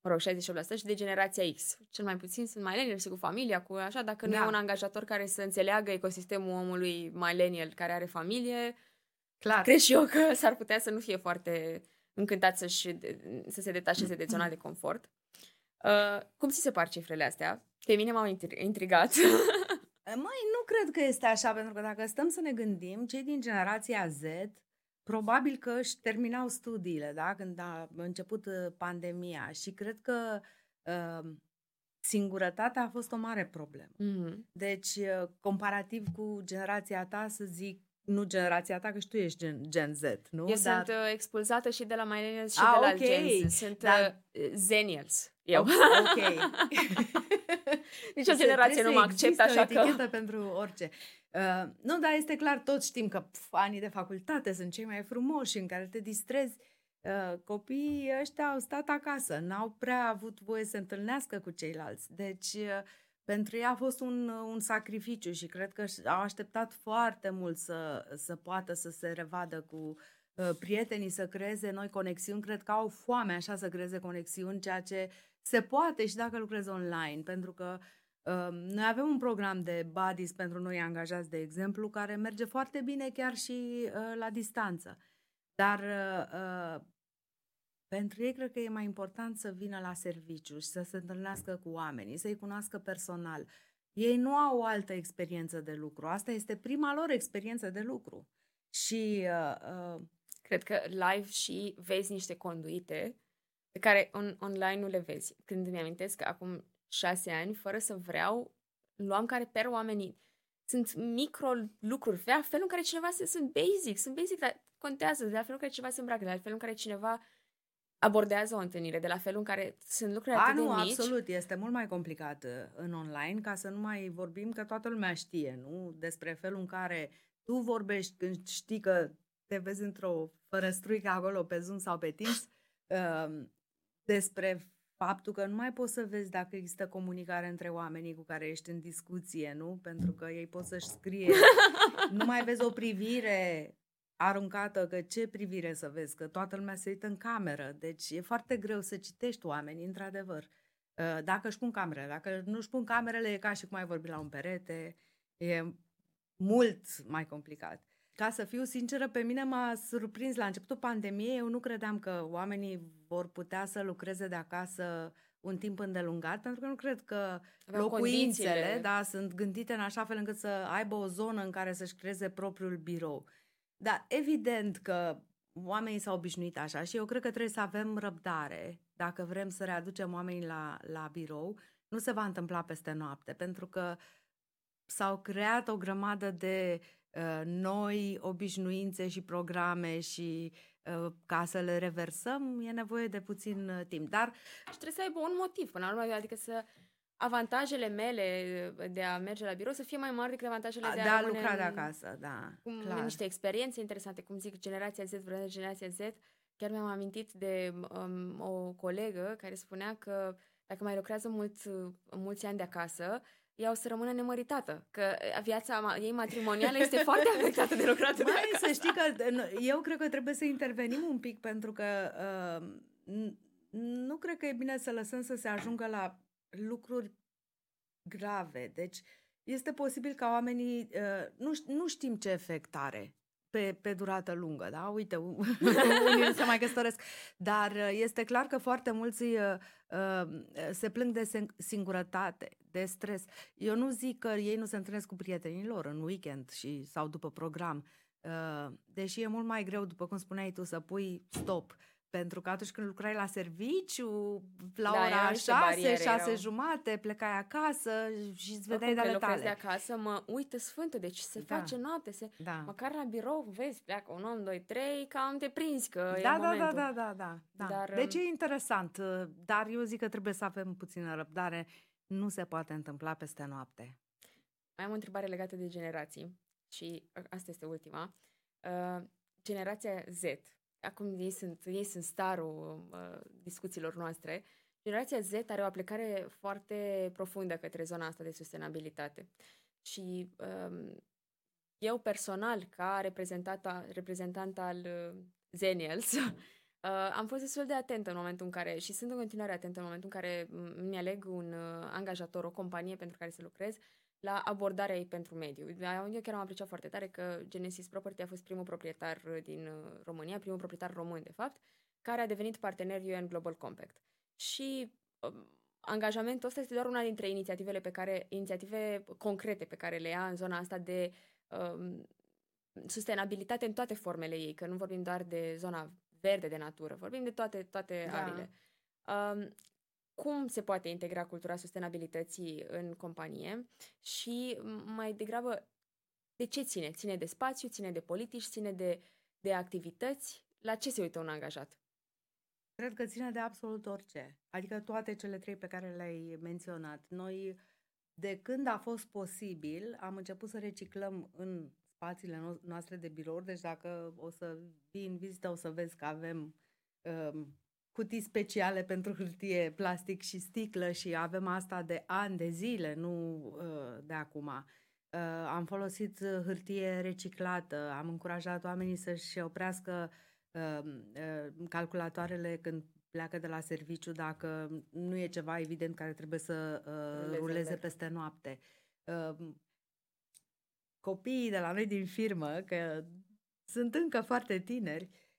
[SPEAKER 2] mă rog, 68% și de generația X. Cel mai puțin sunt millennials cu familia, cu așa, dacă da. nu e un angajator care să înțeleagă ecosistemul omului millennial care are familie,
[SPEAKER 3] Clar.
[SPEAKER 2] Cred și eu că s-ar putea să nu fie foarte încântat să, să se detașeze de zona de confort. Uh, cum ți se par cifrele astea? Pe mine m-au intrigat.
[SPEAKER 3] Mai nu cred că este așa, pentru că dacă stăm să ne gândim, cei din generația Z probabil că își terminau studiile, da? Când a început uh, pandemia și cred că uh, singurătatea a fost o mare problemă. Mm-hmm. Deci, uh, comparativ cu generația ta, să zic, nu generația ta, că și tu ești gen, gen Z, nu?
[SPEAKER 2] Eu Dar... sunt uh, expulzată și de la millennials și ah, de la okay. Gen Z. Sunt Dar... uh, Zenials. Eu.
[SPEAKER 3] Ok.
[SPEAKER 2] Nici o generație nu mă accept, așa
[SPEAKER 3] o etichetă că... pentru orice. Uh, nu, dar este clar, toți știm că pf, anii de facultate sunt cei mai frumoși în care te distrezi. Uh, copiii ăștia au stat acasă, n-au prea avut voie să se întâlnească cu ceilalți. Deci, uh, pentru ei a fost un, un sacrificiu și cred că au așteptat foarte mult să, să poată să se revadă cu uh, prietenii, să creeze noi conexiuni. Cred că au foame așa să creeze conexiuni, ceea ce se poate și dacă lucrezi online, pentru că uh, noi avem un program de buddies pentru noi angajați, de exemplu, care merge foarte bine chiar și uh, la distanță. Dar uh, uh pentru ei cred că e mai important să vină la serviciu și să se întâlnească cu oamenii, să-i cunoască personal. Ei nu au o altă experiență de lucru. Asta este prima lor experiență de lucru. Și uh, uh,
[SPEAKER 2] cred că live și vezi niște conduite pe care on, online nu le vezi. Când îmi amintesc că acum șase ani, fără să vreau, luam care per oamenii. Sunt micro lucruri, de felul în care cineva se, sunt basic, sunt basic, dar contează, de felul în care cineva se îmbracă, de felul în care cineva abordează o întâlnire, de la felul în care sunt lucruri
[SPEAKER 3] A,
[SPEAKER 2] atât
[SPEAKER 3] nu,
[SPEAKER 2] de mici.
[SPEAKER 3] absolut, este mult mai complicat uh, în online, ca să nu mai vorbim că toată lumea știe, nu? Despre felul în care tu vorbești când știi că te vezi într-o fărăstruică acolo pe Zoom sau pe Teams, uh, despre faptul că nu mai poți să vezi dacă există comunicare între oamenii cu care ești în discuție, nu? Pentru că ei pot să-și scrie. nu mai vezi o privire aruncată, că ce privire să vezi, că toată lumea se uită în cameră. Deci e foarte greu să citești oamenii, într-adevăr. Uh, dacă își pun camerele, dacă nu își pun camerele, e ca și cum ai vorbi la un perete. E mult mai complicat. Ca să fiu sinceră, pe mine m-a surprins la începutul pandemiei. Eu nu credeam că oamenii vor putea să lucreze de acasă un timp îndelungat, pentru că nu cred că
[SPEAKER 2] Aveau
[SPEAKER 3] locuințele
[SPEAKER 2] condițiile.
[SPEAKER 3] da, sunt gândite în așa fel încât să aibă o zonă în care să-și creeze propriul birou. Dar evident că oamenii s-au obișnuit așa și eu cred că trebuie să avem răbdare dacă vrem să readucem oamenii la, la birou. Nu se va întâmpla peste noapte, pentru că s-au creat o grămadă de uh, noi obișnuințe și programe și uh, ca să le reversăm e nevoie de puțin uh, timp. Dar
[SPEAKER 2] Și trebuie să aibă un motiv până la urmă, adică să avantajele mele de a merge la birou să fie mai mari decât avantajele de a,
[SPEAKER 3] de a
[SPEAKER 2] rămâne
[SPEAKER 3] lucra de
[SPEAKER 2] în-
[SPEAKER 3] acasă, da,
[SPEAKER 2] Cum,
[SPEAKER 3] clar.
[SPEAKER 2] niște experiențe interesante, cum zic, generația Z, vorbeam de generația Z, chiar mi-am amintit de um, o colegă care spunea că dacă mai lucrează mult, mulți ani de acasă, ea o să rămână nemăritată, că viața ma- ei matrimonială este foarte afectată de lucratul de
[SPEAKER 3] Mai
[SPEAKER 2] acasă.
[SPEAKER 3] să știi că n- eu cred că trebuie să intervenim un pic pentru că uh, n- nu cred că e bine să lăsăm să se ajungă la lucruri grave. Deci este posibil ca oamenii, uh, nu, ș- nu știm ce efect are pe, pe durată lungă, da? Uite, unii nu se mai căsătoresc, dar uh, este clar că foarte mulți uh, uh, se plâng de sen- singurătate, de stres. Eu nu zic că ei nu se întâlnesc cu prietenii lor în weekend și sau după program, uh, deși e mult mai greu, după cum spuneai tu, să pui stop. Pentru că atunci când lucrai la serviciu, la
[SPEAKER 2] Da, erau
[SPEAKER 3] ora
[SPEAKER 2] niște
[SPEAKER 3] 6,
[SPEAKER 2] bariere,
[SPEAKER 3] 6
[SPEAKER 2] erau.
[SPEAKER 3] jumate, plecai acasă și îți
[SPEAKER 2] Oricum
[SPEAKER 3] vedeai de
[SPEAKER 2] că
[SPEAKER 3] ale
[SPEAKER 2] lucrez
[SPEAKER 3] tale.
[SPEAKER 2] de acasă, mă uită sfântă, deci se
[SPEAKER 3] Da.
[SPEAKER 2] face noapte, se...
[SPEAKER 3] Da.
[SPEAKER 2] Măcar la birou, vezi, pleacă un om, doi, trei, cam te prinzi că e
[SPEAKER 3] Da, da, da,
[SPEAKER 2] momentul.
[SPEAKER 3] da, da, da, da.
[SPEAKER 2] Dar,
[SPEAKER 3] Deci
[SPEAKER 2] um,
[SPEAKER 3] e interesant, uh, dar eu zic că trebuie să avem puțină răbdare. Nu se poate întâmpla peste noapte.
[SPEAKER 2] Mai am o întrebare legată de generații și a- asta este ultima. Uh, generația Z, acum ei sunt, ei sunt starul uh, discuțiilor noastre, generația Z are o aplicare foarte profundă către zona asta de sustenabilitate. Și um, eu personal, ca reprezentant, reprezentant al uh, Zenials, uh, am fost destul de atentă în momentul în care, și sunt în continuare atentă în momentul în care m- îmi aleg un uh, angajator, o companie pentru care să lucrez, la abordarea ei pentru mediu. Da, Eu chiar am apreciat foarte tare că Genesis Property a fost primul proprietar uh, din uh, România, primul proprietar român, de fapt, care a devenit partener UN Global Compact. Și um, angajamentul ăsta este doar una dintre inițiativele pe care, inițiative concrete pe care le ia în zona asta de um, sustenabilitate în toate formele ei, că nu vorbim doar de zona verde de natură, vorbim de toate, toate
[SPEAKER 3] Da.
[SPEAKER 2] arile. Um, cum se poate integra cultura sustenabilității în companie și m- mai degrabă de ce ține? Ține de spațiu, ține de politici, ține de, de activități? La ce se uită un angajat?
[SPEAKER 3] Cred că ține de absolut orice. Adică toate cele trei pe care le-ai menționat. Noi, de când a fost posibil, am început să reciclăm în spațiile no- noastre de birouri. Deci dacă o să vii în vizită, o să vezi că avem um, cutii speciale pentru hârtie, plastic și sticlă și avem asta de ani, de zile, nu uh, de acum. Uh, am folosit uh, hârtie reciclată, am încurajat oamenii să-și oprească uh, uh, calculatoarele când pleacă de la serviciu dacă nu e ceva evident care trebuie să uh,
[SPEAKER 2] Ruleze
[SPEAKER 3] ruleze
[SPEAKER 2] verde.
[SPEAKER 3] peste noapte. Uh, copiii de la noi din firmă, că sunt încă foarte tineri, uh,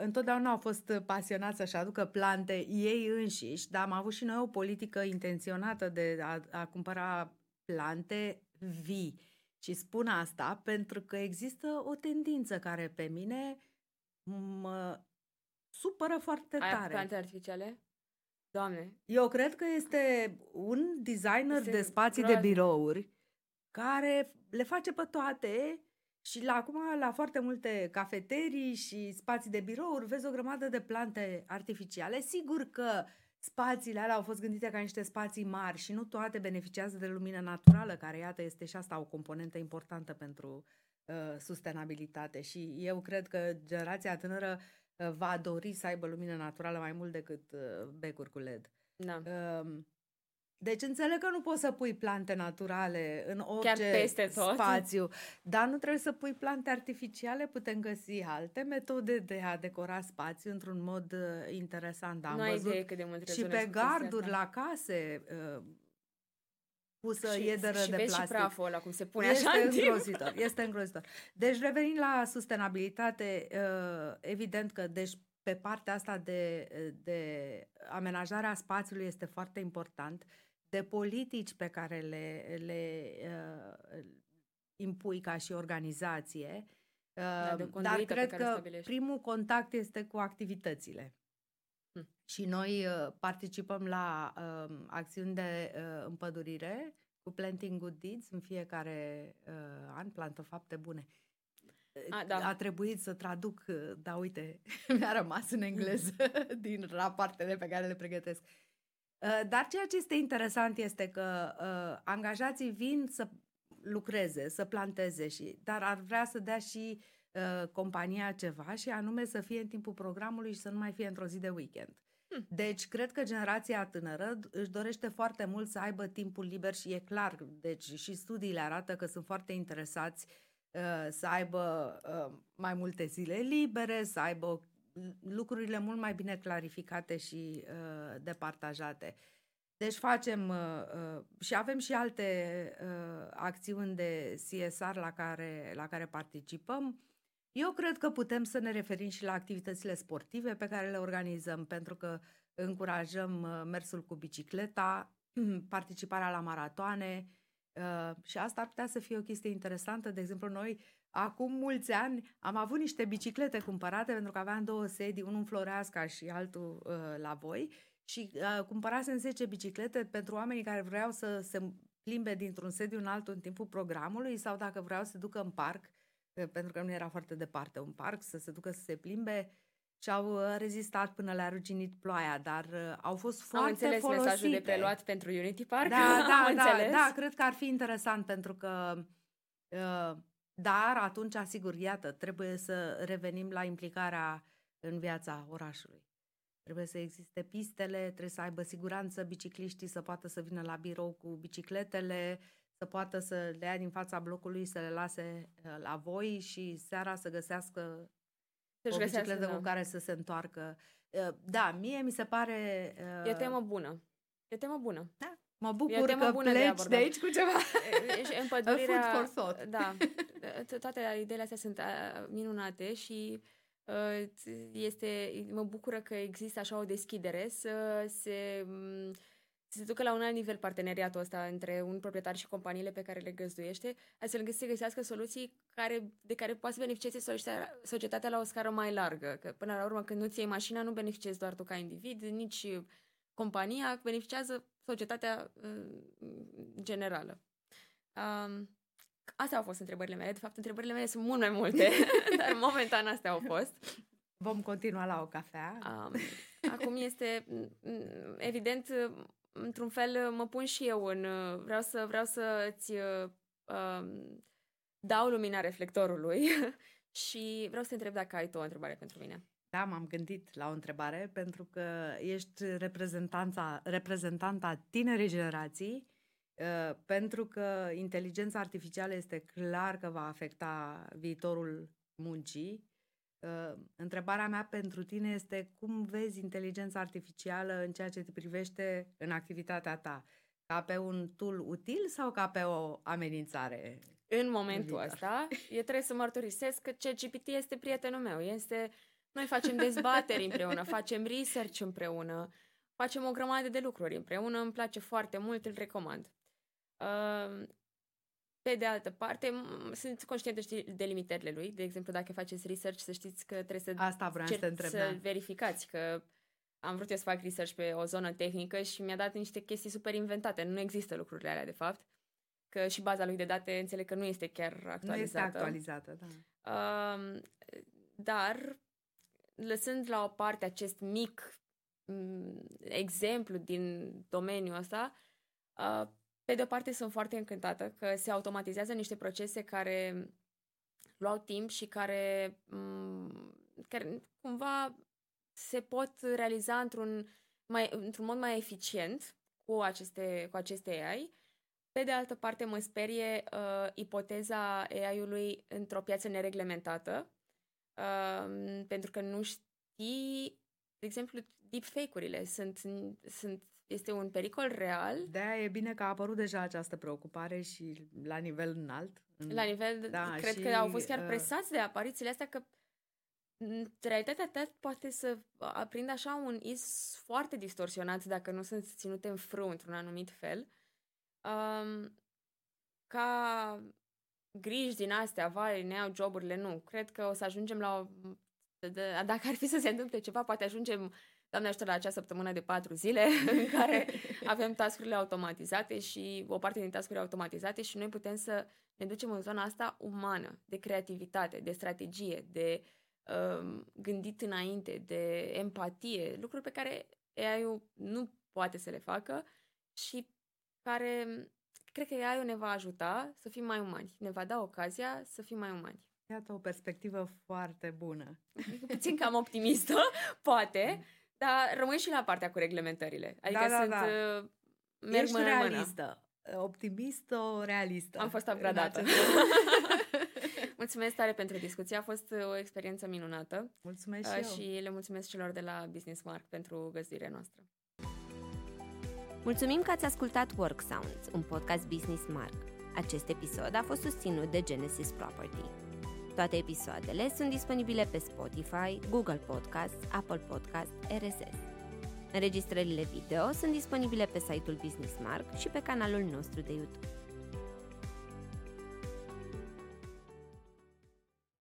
[SPEAKER 3] întotdeauna au fost pasionați să-și aducă plante ei înșiși, dar am avut și noi o politică intenționată de a, a cumpăra plante vii. Și spun asta pentru că există o tendință care pe mine mă supără foarte
[SPEAKER 2] Ai
[SPEAKER 3] tare.
[SPEAKER 2] plante artificiale? Doamne,
[SPEAKER 3] Eu cred că este un designer
[SPEAKER 2] Este
[SPEAKER 3] de spații de
[SPEAKER 2] groaznic.
[SPEAKER 3] birouri care le face pe toate Și la acum, la foarte multe cafeterii și spații de birouri, vezi o grămadă de plante artificiale. Sigur că spațiile alea au fost gândite ca niște spații mari și nu toate beneficiază de lumină naturală, care, iată, este și asta o componentă importantă pentru uh, sustenabilitate. Și eu cred că generația tânără uh, va dori să aibă lumină naturală mai mult decât uh, becuri cu LED.
[SPEAKER 2] Da.
[SPEAKER 3] Uh, deci înțeleg că nu poți să pui plante naturale în orice
[SPEAKER 2] Chiar peste tot.
[SPEAKER 3] spațiu, dar nu trebuie să pui plante artificiale, putem găsi alte metode de a decora spațiu într-un mod uh, interesant. Am
[SPEAKER 2] nu ai
[SPEAKER 3] văzut
[SPEAKER 2] idee cât de mult
[SPEAKER 3] și pe garduri la case uh, pusă
[SPEAKER 2] și,
[SPEAKER 3] iederă
[SPEAKER 2] și
[SPEAKER 3] de
[SPEAKER 2] vezi
[SPEAKER 3] plastic.
[SPEAKER 2] și praful ăla cum se pune
[SPEAKER 3] este
[SPEAKER 2] așa în timp.
[SPEAKER 3] îngrozitor, este îngrozitor. Deci revenind la sustenabilitate, uh, evident că deci pe partea asta de, de amenajarea spațiului este foarte important, de politici pe care le, le uh, impui ca și organizație,
[SPEAKER 2] Da, de
[SPEAKER 3] uh, dar
[SPEAKER 2] conduită pe
[SPEAKER 3] cred
[SPEAKER 2] care o
[SPEAKER 3] că
[SPEAKER 2] stabilești.
[SPEAKER 3] primul contact este cu activitățile.
[SPEAKER 2] Hm.
[SPEAKER 3] Și noi uh, participăm la uh, acțiuni de uh, împădurire cu Planting Good Deeds în fiecare uh, an, plantă fapte bune.
[SPEAKER 2] A, da.
[SPEAKER 3] A trebuit să traduc, uh, da, uite, mi-a rămas în engleză din rapoartele pe care le pregătesc. Uh, Dar ceea ce este interesant este că uh, angajații vin să lucreze, să planteze, și, dar ar vrea să dea și uh, compania ceva și anume să fie în timpul programului și să nu mai fie într-o zi de weekend.
[SPEAKER 2] Hm.
[SPEAKER 3] Deci, cred că generația tânără își dorește foarte mult să aibă timpul liber și e clar, deci și studiile arată că sunt foarte interesați uh, să aibă uh, mai multe zile libere, să aibă lucrurile mult mai bine clarificate și uh, departajate. Deci facem uh, uh, și avem și alte uh, acțiuni de CSR la care, la care participăm. Eu cred că putem să ne referim și la activitățile sportive pe care le organizăm, pentru că încurajăm uh, mersul cu bicicleta, participarea la maratoane uh, și asta ar putea să fie o chestie interesantă. De exemplu, noi acum mulți ani am avut niște biciclete cumpărate pentru că aveam două sedii, unul în Floreasca și altul uh, la voi și uh, cumpărasem 10 biciclete pentru oamenii care vreau să se plimbe dintr-un sediu în altul în timpul programului sau dacă vreau să se ducă în parc, uh, pentru că nu era foarte departe un parc, să se ducă să se plimbe și au uh, rezistat până le-a ruginit ploaia, dar uh, au fost
[SPEAKER 2] Am
[SPEAKER 3] foarte
[SPEAKER 2] înțeles
[SPEAKER 3] folosite.
[SPEAKER 2] mesajul de preluat pentru Unity Park.
[SPEAKER 3] Da,
[SPEAKER 2] Am
[SPEAKER 3] da, da,
[SPEAKER 2] înțeles.
[SPEAKER 3] da, cred că ar fi interesant pentru că uh, dar atunci, asigur, iată, trebuie să revenim la implicarea în viața orașului. Trebuie să existe pistele, trebuie să aibă siguranță bicicliștii, să poată să vină la birou cu bicicletele, să poată să le ia din fața blocului, să le lase uh, la voi și seara să găsească
[SPEAKER 2] Să-și
[SPEAKER 3] o
[SPEAKER 2] găsească,
[SPEAKER 3] bicicletă
[SPEAKER 2] da.
[SPEAKER 3] cu care să se întoarcă. Uh, Da, mie mi se pare... uh,
[SPEAKER 2] E o temă bună. E o temă bună.
[SPEAKER 3] Mă
[SPEAKER 2] E o
[SPEAKER 3] bucur
[SPEAKER 2] temă
[SPEAKER 3] că
[SPEAKER 2] bună de
[SPEAKER 3] pleci de,
[SPEAKER 2] abordat.
[SPEAKER 3] aici cu ceva.
[SPEAKER 2] E- și împădurirea...
[SPEAKER 3] Food for thought.
[SPEAKER 2] Da. To- Toate ideile astea sunt uh, minunate și uh, este, mă bucură că există așa o deschidere să se, m, să se ducă la un alt nivel parteneriatul ăsta între un proprietar și companiile pe care le găzduiește, astfel încât să se găsească soluții care, de care poate să beneficieze societatea, societatea la o scară mai largă. Că până la urmă, când nu ți iei mașina, nu beneficiezi doar tu ca individ, nici compania, beneficiază societatea uh, generală. Um, astea au fost întrebările mele. De fapt, întrebările mele sunt mult mai multe, dar momentan astea au fost.
[SPEAKER 3] Vom continua la o cafea.
[SPEAKER 2] Um, acum este, mm, evident, într-un fel mă pun și eu în... Vreau să vreau să-ți uh, um, dau lumina reflectorului și vreau să te întreb dacă ai tu o întrebare pentru mine.
[SPEAKER 3] Da, m-am gândit la o întrebare pentru că ești reprezentanța, reprezentanta tinerei generații, uh, pentru că inteligența artificială este clar că va afecta viitorul muncii. Uh, Întrebarea mea pentru tine este cum vezi inteligența artificială în ceea ce te privește în activitatea ta? Ca pe un tool util sau ca pe o amenințare?
[SPEAKER 2] În momentul
[SPEAKER 3] viitor.
[SPEAKER 2] ăsta, eu trebuie să mărturisesc că ChatGPT este prietenul meu. Este, noi facem dezbateri împreună, facem research împreună, facem o grămadă de lucruri împreună, îmi place foarte mult, îl recomand. Uh, Pe de altă parte, m- sunt conștientă știi, de limitările lui. De exemplu, dacă faceți research, să știți că trebuie să,
[SPEAKER 3] Asta vreau să te întreb.
[SPEAKER 2] să
[SPEAKER 3] da.
[SPEAKER 2] verificați că am vrut eu să fac research pe o zonă tehnică și mi-a dat niște chestii super inventate. Nu există lucrurile alea, de fapt. că și baza lui de date înțeleg că nu este chiar actualizată. Nu
[SPEAKER 3] este actualizată, da.
[SPEAKER 2] Uh, dar, lăsând la o parte acest mic um, exemplu din domeniul ăsta, uh, pe de o parte sunt foarte încântată că se automatizează niște procese care luau timp și care, um, care cumva se pot realiza într-un, mai, într-un mod mai eficient cu aceste, cu aceste AI. Pe de altă parte, mă sperie uh, ipoteza AI-ului într-o piață nereglementată, uh, pentru că nu știi, de exemplu, deepfake-urile sunt, sunt, este un pericol real.
[SPEAKER 3] de e bine că a apărut deja această preocupare și la nivel înalt.
[SPEAKER 2] La nivel, da, cred și, că au fost chiar uh, presați de aparițiile astea că realitatea ta poate să aprindă așa un is foarte distorsionat dacă nu sunt ținute în frâu într-un anumit fel. Um, ca griji din astea, vai, ne iau joburile, nu. Cred că o să ajungem la o... Dacă ar fi să se întâmple ceva, poate ajungem, doamne ajută, la acea săptămână de patru zile în care avem tascurile automatizate și o parte din tascurile automatizate și noi putem să ne ducem în zona asta umană, de creativitate, de strategie, de uh, Um, gândit înainte, de empatie, lucruri pe care AI-ul nu poate să le facă și care cred că AI-ul ne va ajuta să fim mai umani, ne va da ocazia să fim mai umani.
[SPEAKER 3] Iată o perspectivă foarte bună.
[SPEAKER 2] Puțin cam optimistă, poate, dar rămâi și la partea cu reglementările. Adică
[SPEAKER 3] da,
[SPEAKER 2] sunt...
[SPEAKER 3] Da, da. Uh, merg Ești realistă. Optimistă, realistă.
[SPEAKER 2] Am fost upgradată. Mulțumesc tare pentru discuție, a fost uh, o experiență minunată.
[SPEAKER 3] Mulțumesc și, uh,
[SPEAKER 2] și le mulțumesc celor de la Business Mark pentru găzduirea noastră.
[SPEAKER 1] Mulțumim că ați ascultat Work Sounds, un podcast Business Mark. Acest episod a fost susținut de Genesis Property. Toate episoadele sunt disponibile pe Spotify, Google Podcasts, Apple Podcasts, RSS. Înregistrările video sunt disponibile pe site-ul Business Mark și pe canalul nostru de YouTube.